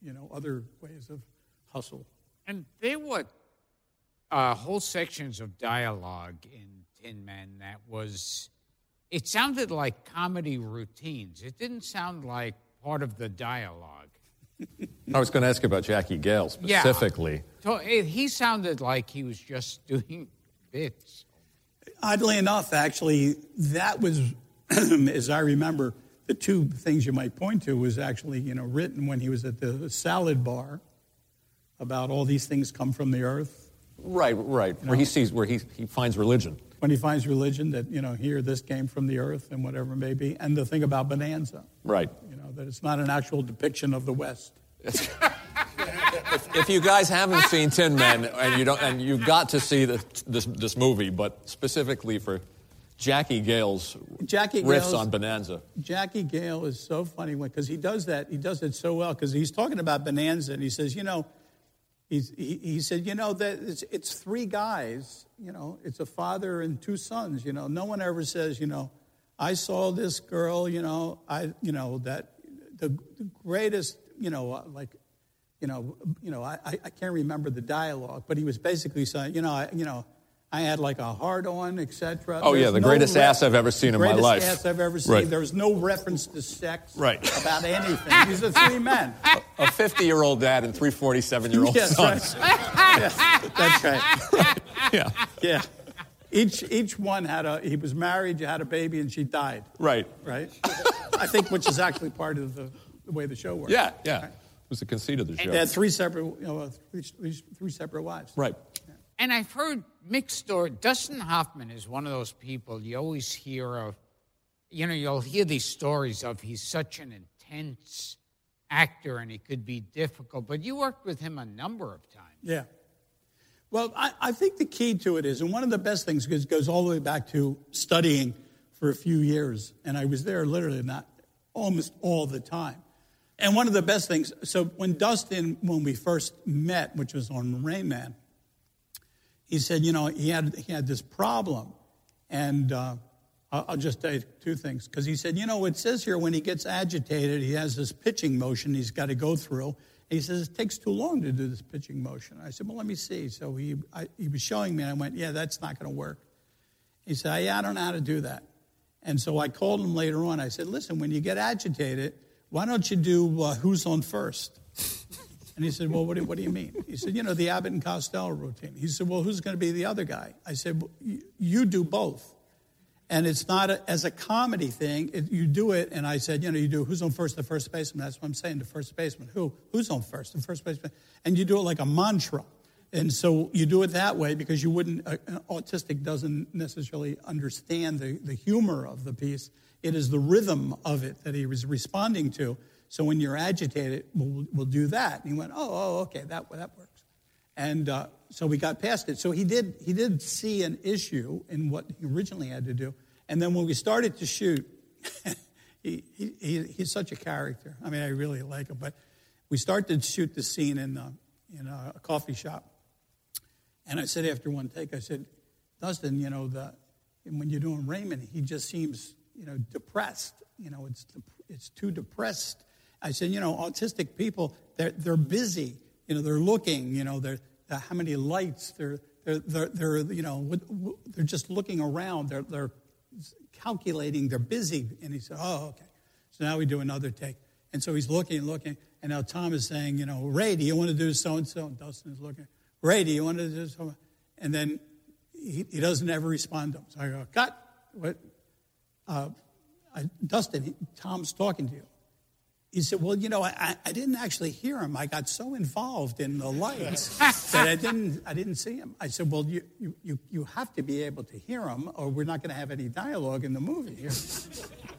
Speaker 4: you know other ways of hustle.
Speaker 3: And there were uh, whole sections of dialogue in Tin Men that was, it sounded like comedy routines. It didn't sound like part of the dialogue.
Speaker 2: I was going to ask you about Jackie Gayle
Speaker 3: Yeah.
Speaker 2: specifically.
Speaker 3: So he sounded like he was just doing bits.
Speaker 4: Oddly enough, actually, that was, as I remember, the two things you might point to was actually you know written when he was at the salad bar about all these things come from the earth.
Speaker 2: Right, right. Where he sees where he, he finds religion.
Speaker 4: When he finds religion, that you know here this came from the earth and whatever it may be, and the thing about Bonanza,
Speaker 2: Right.
Speaker 4: That it's not an actual depiction of the West.
Speaker 2: if you guys haven't seen Tin Men and you don't, and you've got to see the, this this movie, but specifically for Jackie Gayle's
Speaker 4: Jackie
Speaker 2: riffs
Speaker 4: Gayle's-
Speaker 2: on Bonanza.
Speaker 4: Jackie Gayle is so funny because he does that. He does it so well because he's talking about Bonanza and he says, you know, he's, he, he said, you know, that it's, it's three guys. You know, it's a father and two sons. You know, no one ever says, you know, I saw this girl. You know, I, you know, that the, the greatest. You know, uh, like, you know, you know, I, I can't remember the dialogue, but he was basically saying, you know, I, you know. I had like a hard on, etc.
Speaker 2: Oh, yeah, the greatest ass I've ever seen in my life.
Speaker 4: greatest ass I've ever seen.
Speaker 2: Right.
Speaker 4: There's no reference to sex
Speaker 2: Right.
Speaker 4: about anything. These are three men.
Speaker 2: A 50 year old dad and three 47 year old
Speaker 4: Yes,
Speaker 2: sons.
Speaker 4: right. Yes, that's right.
Speaker 2: Yeah,
Speaker 4: Yeah. Each each one had a he was married, you had a baby, and she died.
Speaker 2: right.
Speaker 4: Right. I think which is actually part of the, the way the show works.
Speaker 2: Yeah, yeah. It was the conceit of the show.
Speaker 4: They had three separate you know, three, three, three separate wives.
Speaker 2: Right.
Speaker 3: And I've heard mixed story. Dustin Hoffman is one of those people you always hear of. You know, you'll hear these stories of he's such an intense actor and he could be difficult. But you worked with him a number of times.
Speaker 4: Yeah. Well, I, I think the key to it is, and one of the best things goes, goes all the way back to studying for a few years, and I was there literally not almost all the time. And one of the best things, so when Dustin, when we first met, which was on Rain Man, he said, you know, he had he had this problem, and uh, I'll just tell you two things because he said, you know, it says here when he gets agitated, he has this pitching motion he's got to go through. And he says it takes too long to do this pitching motion. I said, well, let me see. So he I, he was showing me, and I went, yeah, that's not going to work. He said, yeah, I don't know how to do that. And so I called him later on. I said, listen, when you get agitated, why don't you do uh, who's on first? And he said, Well, what do, what do you mean? He said, You know, the Abbott and Costello routine. He said, Well, who's going to be the other guy? I said, well, you, you do both. And it's not a, as a comedy thing. It, you do it, and I said, You know, you do who's on first, the first baseman. That's what I'm saying, the first baseman. Who? Who's on first, the first baseman? And you do it like a mantra. And so you do it that way because you wouldn't, uh, an autistic doesn't necessarily understand the, the humor of the piece. It is the rhythm of it that he was responding to. So when you're agitated, we'll, we'll do that. And he went, oh, oh, okay, that, that works. And uh, so we got past it. So he did, he did see an issue in what he originally had to do. And then when we started to shoot, he, he, he, he's such a character. I mean, I really like him. But we started to shoot the scene in, the, in a, a coffee shop. And I said after one take, I said, Dustin, you know, the, when you're doing Raymond, he just seems, you know, depressed. You know, it's, it's too depressed. I said, you know, autistic people, they're, they're busy. You know, they're looking, you know, they're, uh, how many lights, they're, they're, they're, they're, you know, they're just looking around. They're, they're calculating. They're busy. And he said, oh, okay. So now we do another take. And so he's looking, and looking. And now Tom is saying, you know, Ray, do you want to do so and so? And Dustin is looking. Ray, do you want to do so? And then he, he doesn't ever respond to him. So I go, cut. What? Uh, I, Dustin, he, Tom's talking to you. He said, Well, you know, I, I didn't actually hear him. I got so involved in the lights that I didn't, I didn't see him. I said, Well, you, you, you have to be able to hear him, or we're not going to have any dialogue in the movie here.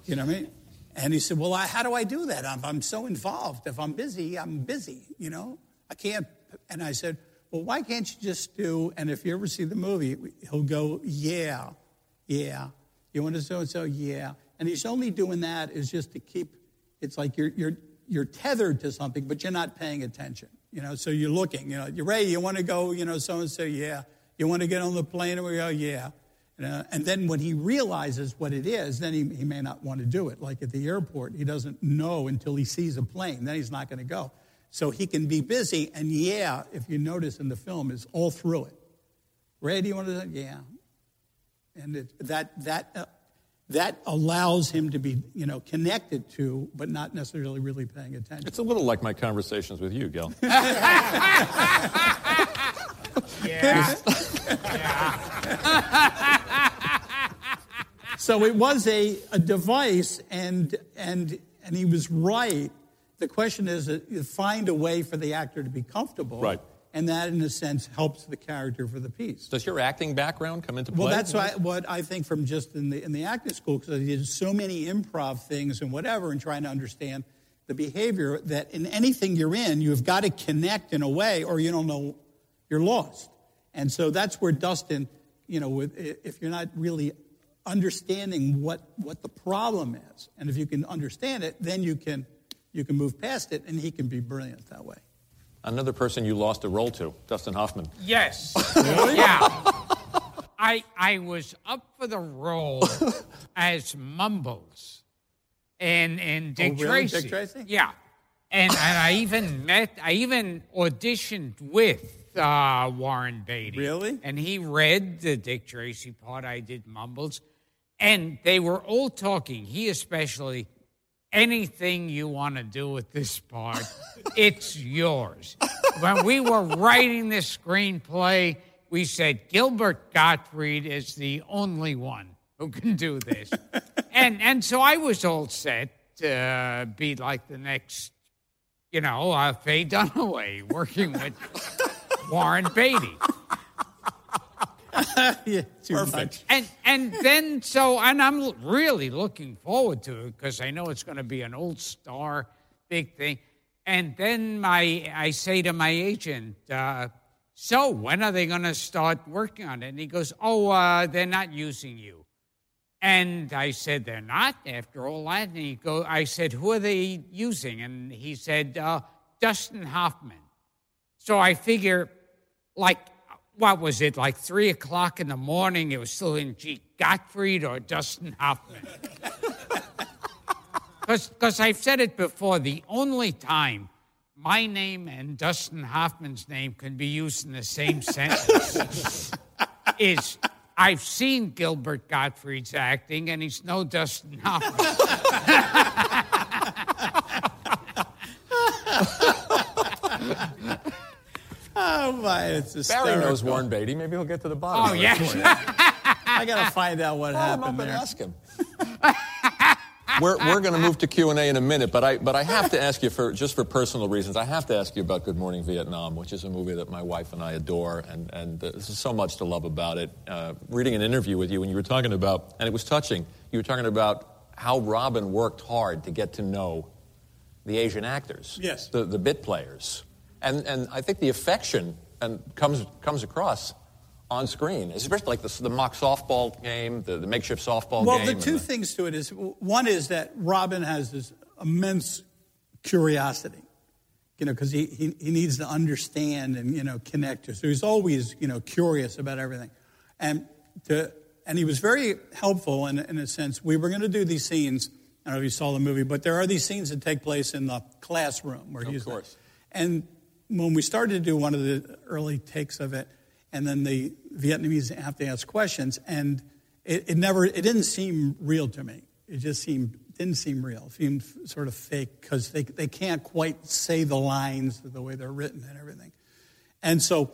Speaker 4: you know what I mean? And he said, Well, I, how do I do that? I'm, I'm so involved. If I'm busy, I'm busy, you know? I can't. And I said, Well, why can't you just do, and if you ever see the movie, he'll go, Yeah, yeah. You want to so and so? Yeah. And he's only doing that is just to keep it's like you're, you're, you're tethered to something, but you're not paying attention. You know, so you're looking, you know, you're ready, you want to go, you know, so and so, yeah. You want to get on the plane, and we go, yeah. You know, and then when he realizes what it is, then he, he may not want to do it. Like at the airport, he doesn't know until he sees a plane. Then he's not going to go. So he can be busy, and yeah, if you notice in the film, is all through it. Ray, do you want to? Yeah. And it, that that uh, that allows him to be, you know, connected to, but not necessarily really paying attention.
Speaker 2: It's a little like my conversations with you, Gil.
Speaker 3: Yeah.
Speaker 4: so it was a, a device, and, and, and he was right. The question is, uh, find a way for the actor to be comfortable.
Speaker 2: Right.
Speaker 4: And that, in a sense, helps the character for the piece.
Speaker 2: Does your acting background come into play?
Speaker 4: Well, that's why, what I think from just in the, in the acting school, because I did so many improv things and whatever, and trying to understand the behavior that in anything you're in, you've got to connect in a way, or you don't know, you're lost. And so that's where Dustin, you know, with, if you're not really understanding what, what the problem is, and if you can understand it, then you can, you can move past it, and he can be brilliant that way.
Speaker 2: Another person you lost a role to, Dustin Hoffman.
Speaker 3: Yes. yeah. I I was up for the role as Mumbles and and Dick
Speaker 4: oh, really?
Speaker 3: Tracy.
Speaker 4: Dick Tracy?
Speaker 3: Yeah. And and I even met I even auditioned with uh, Warren Beatty.
Speaker 4: Really?
Speaker 3: And he read the Dick Tracy part. I did Mumbles. And they were all talking, he especially, anything you want to do with this part, it's yours. When we were writing this screenplay, we said Gilbert Gottfried is the only one who can do this. and and so I was all set to be like the next, you know, uh, Faye Dunaway working with Warren Beatty.
Speaker 4: yeah,
Speaker 2: Perfect.
Speaker 4: much.
Speaker 3: And and then so and I'm really looking forward to it because I know it's going to be an old star big thing. And then my I say to my agent, uh, so when are they going to start working on it? And he goes, oh, uh, they're not using you. And I said, they're not after all that. And he go, I said, who are they using? And he said, uh, Dustin Hoffman. So I figure, like, what was it, like three o'clock in the morning? It was still in G. Gottfried or Dustin Hoffman. Because I've said it before, the only time my name and Dustin Hoffman's name can be used in the same sentence is I've seen Gilbert Gottfried's acting, and he's no Dustin Hoffman.
Speaker 4: Oh my, it's
Speaker 2: Barry
Speaker 4: hysterical.
Speaker 2: knows Warren Beatty. Maybe he'll get to the bottom
Speaker 3: Oh,
Speaker 2: of it.
Speaker 4: I got to find out what
Speaker 2: Call him up
Speaker 4: happened
Speaker 2: and
Speaker 4: there.
Speaker 2: ask him. we're we're going to move to Q and A in a minute, but I but I have to ask you for just for personal reasons. I have to ask you about Good Morning Vietnam, which is a movie that my wife and I adore, and and uh, there's so much to love about it. Uh, reading an interview with you, when you were talking about, and it was touching. You were talking about how Robin worked hard to get to know the Asian actors,
Speaker 4: Yes.
Speaker 2: the the bit players, and and I think the affection and comes comes across on screen, especially like the, the mock softball game, the, the makeshift softball
Speaker 4: well,
Speaker 2: game.
Speaker 4: Well,
Speaker 2: the
Speaker 4: two things to it is one is that Robin has this immense curiosity, you know, because he, he, he needs to understand and, you know, connect to. So he's always, you know, curious about everything. And, to, and he was very helpful in, in a sense. We were going to do these scenes. I don't know if you saw the movie, but there are these scenes that take place in the classroom where
Speaker 2: Of
Speaker 4: he's
Speaker 2: course.
Speaker 4: And when we started to do one of the early takes of it, and then the Vietnamese have to ask questions, and it, it never, it didn't seem real to me. It just seemed didn't seem real. It seemed sort of fake because they they can't quite say the lines the way they're written and everything. And so,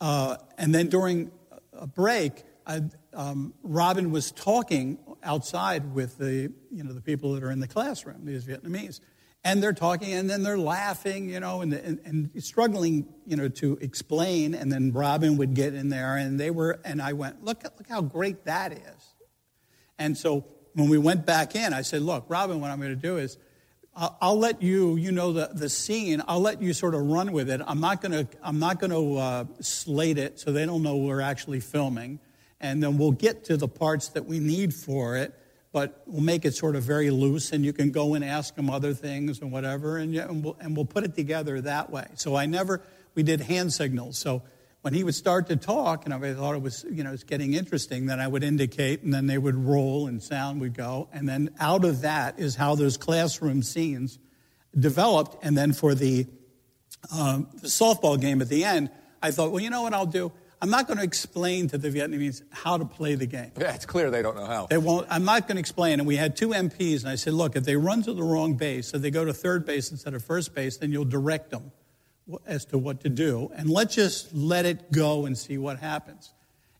Speaker 4: uh, and then during a break, I, um, Robin was talking outside with the you know the people that are in the classroom, these Vietnamese, and they're talking, and then they're laughing, you know, and, and, and struggling, you know, to explain. And then Robin would get in there, and they were, and I went, look, look how great that is. And so when we went back in, I said, look, Robin, what I'm going to do is. I'll, I'll let you, you know, the, the scene. I'll let you sort of run with it. I'm not going to, I'm not going to uh, slate it so they don't know we're actually filming. And then we'll get to the parts that we need for it but we'll make it sort of very loose, and you can go and ask them other things and whatever, and, and, we'll, and we'll put it together that way. So I never, we did hand signals. So when he would start to talk, and I thought it was, you know, it's getting interesting, then I would indicate, and then they would roll, and sound would go, and then out of that is how those classroom scenes developed. And then for the, um, the softball game at the end, I thought, well, you know what I'll do? I'm not going to explain to the Vietnamese how to play the game.
Speaker 2: Yeah, it's clear they don't know how.
Speaker 4: They won't. I'm not going to explain. And we had two MPs, and I said, look, if they run to the wrong base, if they go to third base instead of first base, then you'll direct them as to what to do, and let's just let it go and see what happens.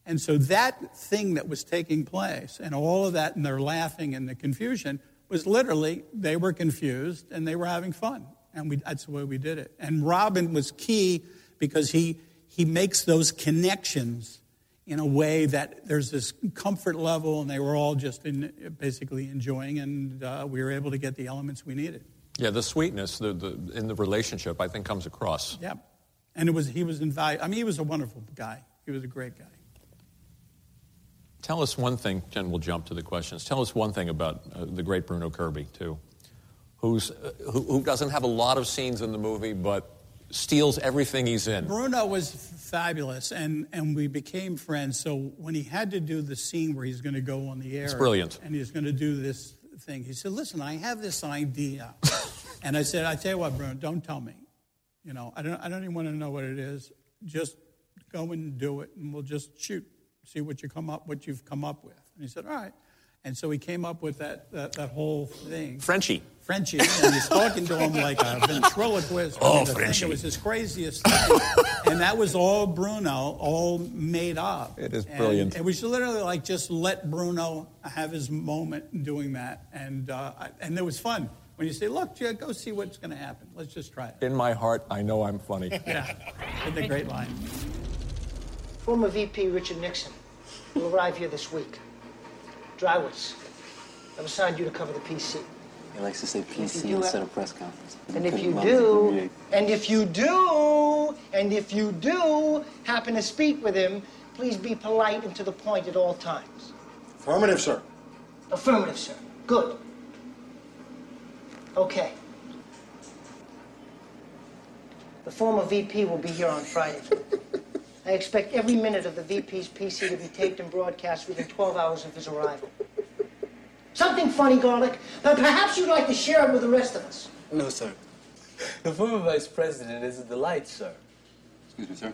Speaker 4: And so that thing that was taking place, and all of that, and they're laughing and the confusion, was literally they were confused and they were having fun, and we, that's the way we did it. And Robin was key because he he makes those connections in a way that there's this comfort level, and they were all just in, basically enjoying, and uh, we were able to get the elements we needed.
Speaker 2: Yeah, the sweetness the, the, in the relationship, I think, comes across.
Speaker 4: Yeah, and it was he was invaluable. I mean, he was a wonderful guy. He was a great guy.
Speaker 2: Tell us one thing, Jen. We'll jump to the questions. Tell us one thing about uh, the great Bruno Kirby, too, who's uh, who, who doesn't have a lot of scenes in the movie, but steals everything he's in.
Speaker 4: Bruno was fabulous, and, and we became friends. So when he had to do the scene where he's going to go on the air,
Speaker 2: It's brilliant.
Speaker 4: and he's going to do this thing, he said, "Listen, I have this idea," and I said, "I tell you what, Bruno, don't tell me. You know, I don't, I don't even want to know what it is. Just go and do it, and we'll just shoot, see what you come up, what you've come up with." And he said, "All right." And so he came up with that, that, that whole thing.
Speaker 2: Frenchie.
Speaker 4: Frenchie, and he's talking to him like a ventriloquist.
Speaker 2: Oh,
Speaker 4: the thing,
Speaker 2: Frenchie.
Speaker 4: It was his craziest thing. and that was all Bruno, all made up.
Speaker 2: It is brilliant.
Speaker 4: And
Speaker 2: brilliant.
Speaker 4: It was literally like just let Bruno have his moment in doing that. And, uh, and it was fun. When you say, look, Joe, go see what's going to happen. Let's just try it.
Speaker 2: In my heart, I know I'm funny.
Speaker 4: Yeah. It's a great line.
Speaker 10: Former VP Richard Nixon will arrive here this week. Dreiwitz, I've assigned you to cover the PC.
Speaker 11: He likes to say PC instead of press conference.
Speaker 10: And if you do, and if you do, and if you do happen to speak with him, please be polite and to the point at all times.
Speaker 12: Affirmative, sir.
Speaker 10: Affirmative, sir. Good. Okay. The former VP will be here on Friday. I expect every minute of the VP's PC to be taped and broadcast within 12 hours of his arrival. Something funny, Garlick, but perhaps you'd like to share it with the rest of us.
Speaker 11: No, sir.
Speaker 13: The former vice president is a delight, sir.
Speaker 14: Excuse me, sir.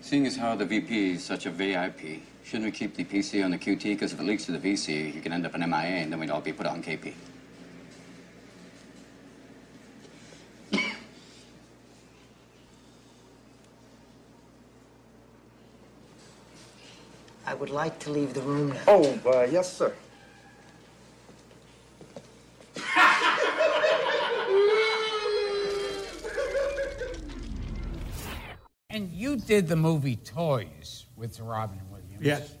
Speaker 14: Seeing as how the VP is such a VIP, shouldn't we keep the PC on the QT? Because if it leaks to the VC, you can end up an MIA, and then we'd all be put on KP.
Speaker 10: I would like to leave the room now.
Speaker 12: Oh, uh, yes, sir.
Speaker 3: And you did the movie Toys with Robin Williams.
Speaker 4: Yes.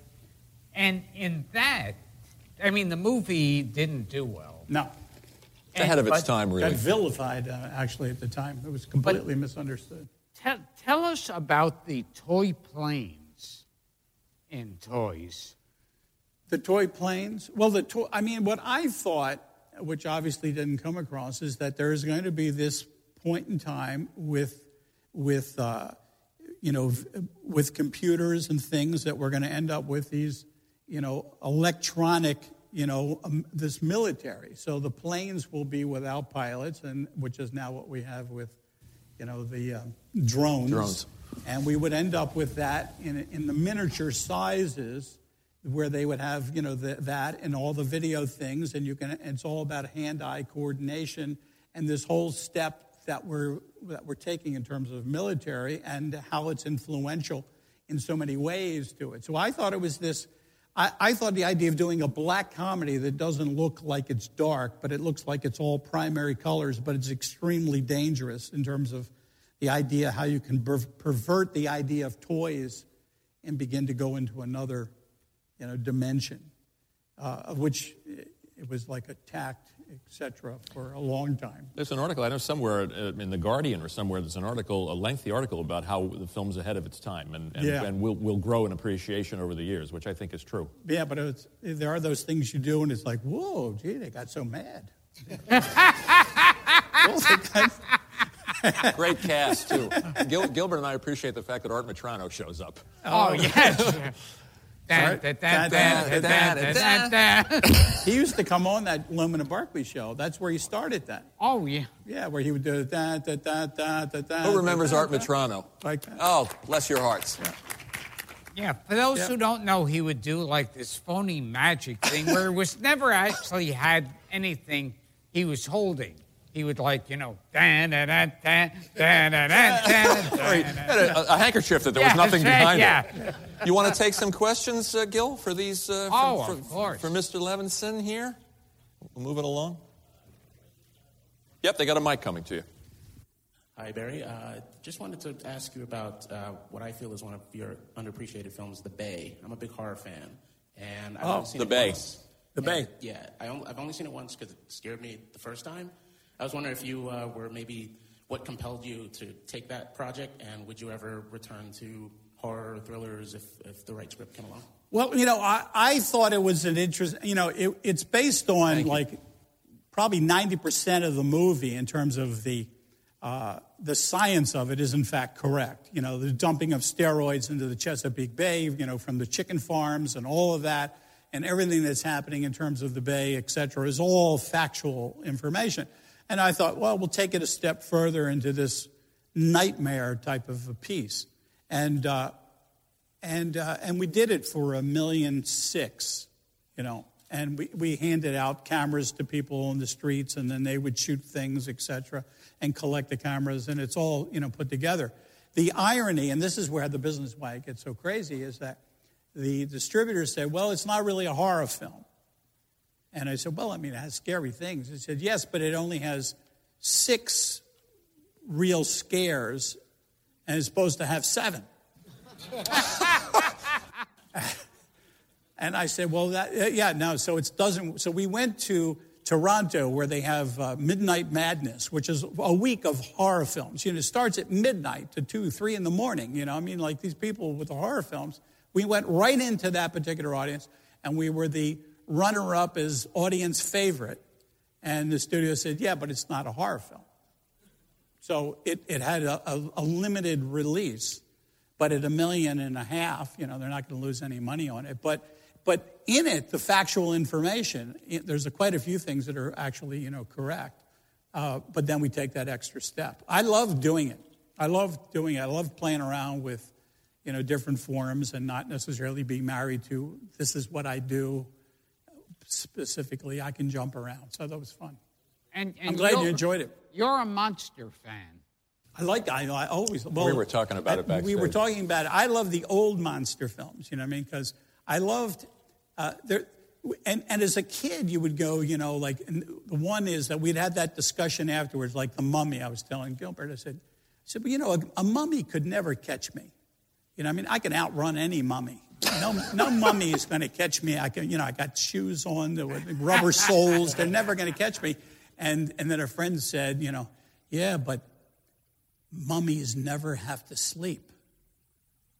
Speaker 3: And in that, I mean, the movie didn't do well.
Speaker 4: No.
Speaker 2: It's ahead of its time, really.
Speaker 4: Got vilified, uh, actually, at the time. It was completely misunderstood.
Speaker 3: Tell, tell us about the toy planes in toys?
Speaker 4: The toy planes? Well, the toy, I mean, what I thought, which obviously didn't come across, is that there's going to be this point in time with, with uh, you know, with computers and things that we're going to end up with these, you know, electronic, you know, um, this military. So the planes will be without pilots, and which is now what we have with, you know, the uh, drones.
Speaker 2: Drones.
Speaker 4: And we would end up with that in, in the miniature sizes where they would have, you know, the, that and all the video things, and you can, it's all about hand-eye coordination and this whole step that we're, that we're taking in terms of military and how it's influential in so many ways to it. So I thought it was this, I, I thought the idea of doing a black comedy that doesn't look like it's dark, but it looks like it's all primary colors, but it's extremely dangerous in terms of the idea how you can pervert the idea of toys and begin to go into another you know, dimension, uh, of which it was like attacked, etc., for a long time.
Speaker 2: There's an article, I know somewhere uh, in The Guardian or somewhere, there's an article, a lengthy article about how the film's ahead of its time and, and,
Speaker 4: Yeah.
Speaker 2: and will, will grow in appreciation over the years, which I think is true.
Speaker 4: Yeah, but it's, there are those things you do, and it's like, whoa, gee, they got so mad.
Speaker 2: Great cast, too. Gil, Gilbert and I appreciate the fact that Art Metrano shows up.
Speaker 3: Oh, yes.
Speaker 4: he used to come on that Lohman and Barkley show. That's where he started that.
Speaker 3: Oh, yeah.
Speaker 4: Yeah, where he would do da da da da da da.
Speaker 2: Who remembers Art
Speaker 4: da.
Speaker 2: Metrano?
Speaker 4: Like that.
Speaker 2: Oh, bless your hearts.
Speaker 3: Yeah, for those
Speaker 4: Yeah.
Speaker 3: who don't know, he would do like this phony magic thing where it was never actually had anything he was holding. He would like, you know, da da da da da da da
Speaker 2: Or he
Speaker 3: da.
Speaker 2: had a, a handkerchief that there was nothing
Speaker 3: that's right,
Speaker 2: behind
Speaker 3: yeah.
Speaker 2: it. You want to take some questions, uh, Gil, for these? Uh, from,
Speaker 3: Oh,
Speaker 2: from-
Speaker 3: of course.
Speaker 2: For Mr. Levinson here? We'll move it along. Yep, they got a mic coming to you.
Speaker 11: Hi, Barry. Uh, just wanted to ask you about uh, what I feel is one of your underappreciated films, The Bay. I'm a big horror fan, and I've
Speaker 4: Oh,
Speaker 11: only seen
Speaker 2: The
Speaker 11: it
Speaker 2: Bay.
Speaker 11: once.
Speaker 4: The Bay.
Speaker 11: Yeah, I only, I've only seen it once because it scared me the first time. I was wondering if you uh, were maybe what compelled you to take that project, and would you ever return to horror thrillers if, if the right script came along?
Speaker 4: Well, you know, I, I thought it was an interest. You know, it, it's based on like probably ninety percent of the movie in terms of the uh, the science of it is in fact correct. You know, the dumping of steroids into the Chesapeake Bay. You know, from the chicken farms and all of that, and everything that's happening in terms of the bay, et cetera, is all factual information. And I thought, well, we'll take it a step further into this nightmare type of a piece, and. Uh, and uh, and we did it for a million six, you know. And we, we handed out cameras to people on the streets, and then they would shoot things, etc., and collect the cameras, and it's all you know put together. The irony, and this is where the business why it gets so crazy, is that the distributors said, "Well, it's not really a horror film," and I said, "Well, I mean, it has scary things." He said, "Yes, but it only has six real scares, and it's supposed to have seven. And I said, well, that, uh, yeah, no. So it doesn't. So we went to Toronto where they have uh, Midnight Madness, which is a week of horror films. You know, it starts at midnight to two, three in the morning. You know, I mean, like these people with the horror films. We went right into that particular audience, and we were the runner-up as audience favorite. And the studio said, yeah, but it's not a horror film. So it, it had a, a, a limited release, but at a million and a half, you know, they're not going to lose any money on it. But but in it, the factual information, it, there's a, quite a few things that are actually, you know, correct. Uh, but then we take that extra step. I love doing it. I love doing it. I love playing around with, you know, different forms and not necessarily being married to this is what I do specifically. I can jump around. So that was fun.
Speaker 3: And, and
Speaker 4: I'm glad you enjoyed it.
Speaker 3: You're a monster fan.
Speaker 4: I like. I, I always. Well,
Speaker 2: We were talking about it
Speaker 4: I- We were talking about it. I love the old monster films. You know what I mean? Because I loved. Uh, there, and, and as a kid, you would go, you know, like the one is that we'd had that discussion afterwards, like the mummy. I was telling Gilbert. I said, I said, well, you know, a, a mummy could never catch me. You know, I mean, I can outrun any mummy. No, no mummy is going to catch me. I can, you know, I got shoes on, the rubber soles. They're never going to catch me. And and then a friend said, you know, yeah, but mummies never have to sleep.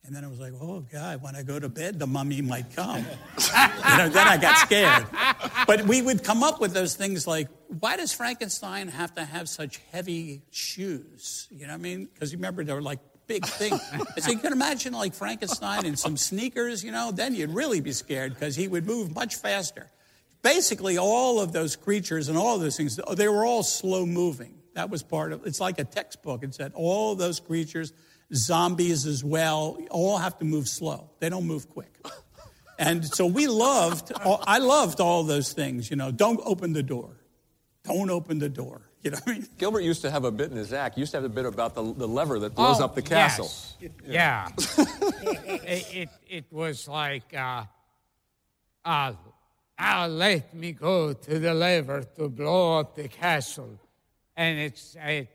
Speaker 4: And then I was like, oh, God, when I go to bed, the mummy might come. you know, then I got scared. But we would come up with those things like, why does Frankenstein have to have such heavy shoes? You know what I mean? Because you remember, they were like big thing. so you can imagine like Frankenstein in some sneakers, you know, then you'd really be scared because he would move much faster. Basically, all of those creatures and all of those things, they were all slow moving. That was part of it's like a textbook. It said all those creatures, zombies as well, all have to move slow. They don't move quick. And so we loved, I loved all those things, you know, don't open the door. Don't open the door. You know what I mean?
Speaker 2: Gilbert used to have a bit in his act. He used to have a bit about the, the lever that blows
Speaker 3: Oh,
Speaker 2: up the castle.
Speaker 3: yes. Yeah. it, it, it was like, uh, uh, uh, let me go to the lever to blow up the castle. And it's, it's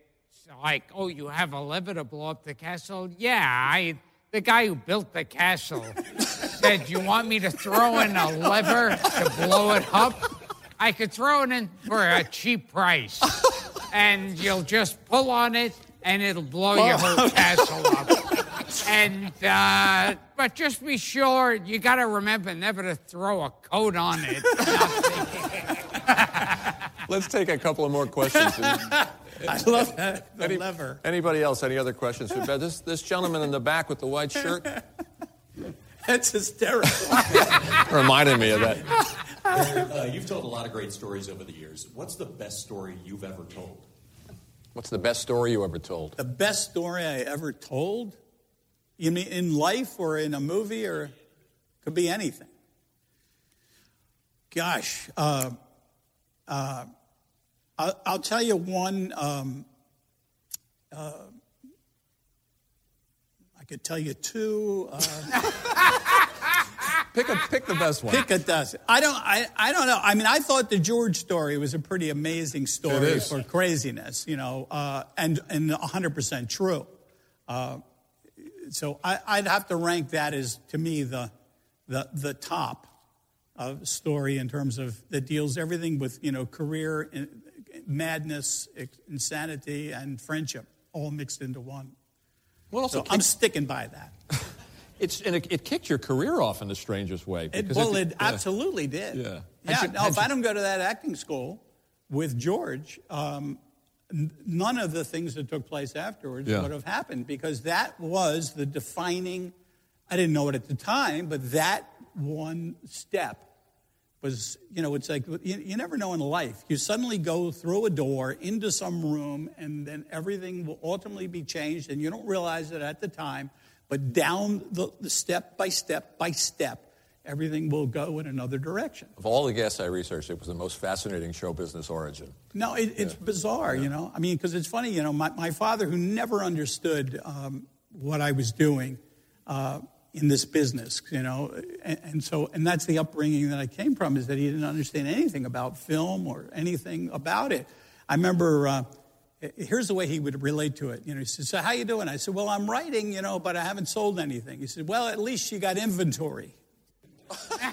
Speaker 3: like, oh, you have a lever to blow up the castle? Yeah, I, the guy who built the castle said, you want me to throw in a lever to blow it up? I could throw it in for a cheap price. And you'll just pull on it and it'll blow your whole castle up. And, uh, but just be sure, you got to remember never to throw a coat on it.
Speaker 2: Let's take a couple of more questions.
Speaker 4: I love that. The
Speaker 2: Any-
Speaker 4: lever.
Speaker 2: Anybody else? Any other questions? for Beth? This, this gentleman in the back with the white shirt
Speaker 4: That's hysterical.
Speaker 2: reminded me of that.
Speaker 15: Uh, you've told a lot of great stories over the years. What's the best story you've ever told?
Speaker 2: What's the best story you ever told?
Speaker 4: The best story I ever told? You mean in life or in a movie or could be anything? Gosh, uh, uh, I'll, I'll tell you one. Um, uh, I could tell you two. Uh,
Speaker 2: Pick a pick the best one.
Speaker 4: Pick a dozen. I don't. I, I don't know. I mean, I thought the George story was a pretty amazing story for craziness, you know, uh, and and 100 percent true. So I, I'd have to rank that as to me the the the top of story in terms of that deals everything with you know career, in- madness, insanity, and friendship all mixed into one.
Speaker 2: Well, also
Speaker 4: so I'm sticking by that.
Speaker 2: It's and it, it kicked your career off in the strangest way.
Speaker 4: It, well,
Speaker 2: if-
Speaker 4: it
Speaker 2: yeah.
Speaker 4: absolutely did.
Speaker 2: Yeah.
Speaker 4: Yeah.
Speaker 2: You-
Speaker 4: no, if
Speaker 2: you-
Speaker 4: I don't go to that acting school with George, um, none of the things that took place afterwards
Speaker 2: Yeah.
Speaker 4: would have happened because that was the defining. I didn't know it at the time, but that one step was, you know, it's like you, you never know in life. You suddenly go through a door into some room, and then everything will ultimately be changed, and you don't realize it at the time. But down the, the step by step by step, everything will go in another direction.
Speaker 2: Of all the guests I researched, it was the most fascinating show business origin.
Speaker 4: No, it, it's bizarre, you know. I mean, because it's funny, you know, my, my father, who never understood um, what I was doing uh, in this business, you know, and, and so, and that's the upbringing that I came from, is that he didn't understand anything about film or anything about it. I remember, uh, here's the way he would relate to it. You know, he said, "So how you doing?" I said, "Well, I'm writing, you know, but I haven't sold anything." He said, "Well, at least you got inventory."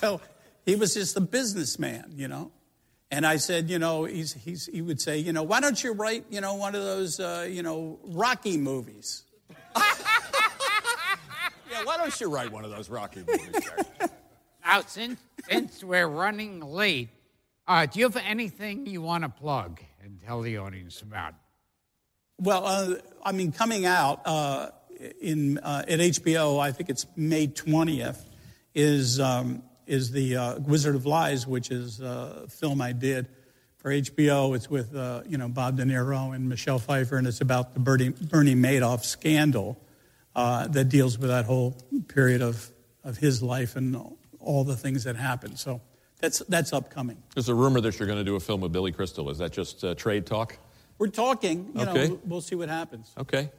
Speaker 4: So he was just a businessman, you know. And I said, you know, he's, he's, he would say, you know, why don't you write, you know, one of those, uh, you know, Rocky movies?
Speaker 2: Yeah, why don't you write one of those Rocky movies?
Speaker 3: Now, since, since we're running late, uh, do you have anything you want to plug and tell the audience about?
Speaker 4: Well, uh, I mean, coming out uh, in uh, at HBO, I think it's May twentieth, is um, is the uh, Wizard of Lies, which is a film I did for HBO. It's with uh, you know Bob De Niro and Michelle Pfeiffer, and it's about the Bernie, Bernie Madoff scandal uh, that deals with that whole period of of his life and all the things that happened. So that's that's upcoming.
Speaker 2: There's a rumor that you're going to do a film with Billy Crystal. Is that just trade talk?
Speaker 4: We're talking. You
Speaker 2: Okay.
Speaker 4: know, we'll see what happens.
Speaker 2: Okay.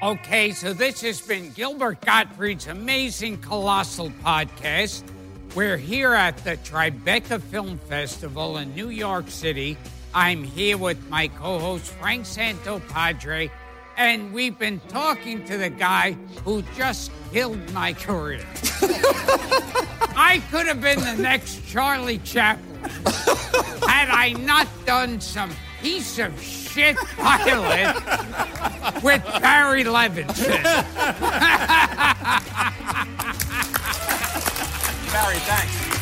Speaker 3: Okay, so this has been Gilbert Gottfried's amazing colossal podcast. We're here at the Tribeca Film Festival in New York City. I'm here with my co-host Frank Santopadre, and we've been talking to the guy who just killed my career. I could have been the next Charlie Chaplin had I not done some piece of shit pilot with Barry Levinson.
Speaker 16: Barry, thanks.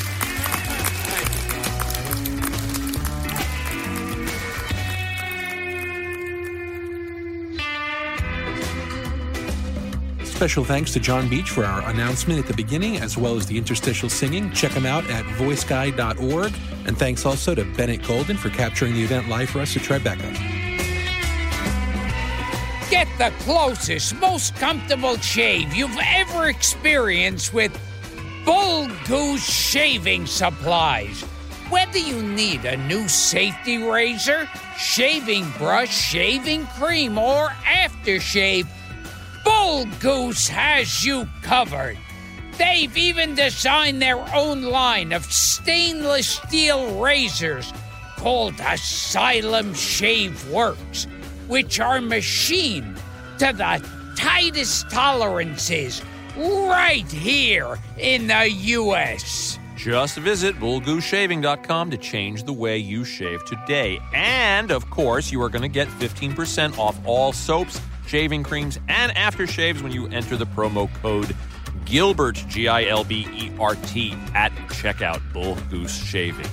Speaker 17: Special thanks to John Beach for our announcement at the beginning, as well as the interstitial singing. Check him out at voiceguide.org. And thanks also to Bennett Golden for capturing the event live for us at Tribeca.
Speaker 3: Get the closest, most comfortable shave you've ever experienced with Bull Goose Shaving Supplies. Whether you need a new safety razor, shaving brush, shaving cream, or aftershave, Bull Goose has you covered. They've even designed their own line of stainless steel razors called Asylum Shave Works, which are machined to the tightest tolerances right here in the U.S.
Speaker 2: Just visit bullgooseshaving.com to change the way you shave today. And of course, you are going to get 15% off all soaps, shaving creams, and aftershaves when you enter the promo code Gilbert, G I L B E R T, at checkout. Bull Goose Shaving.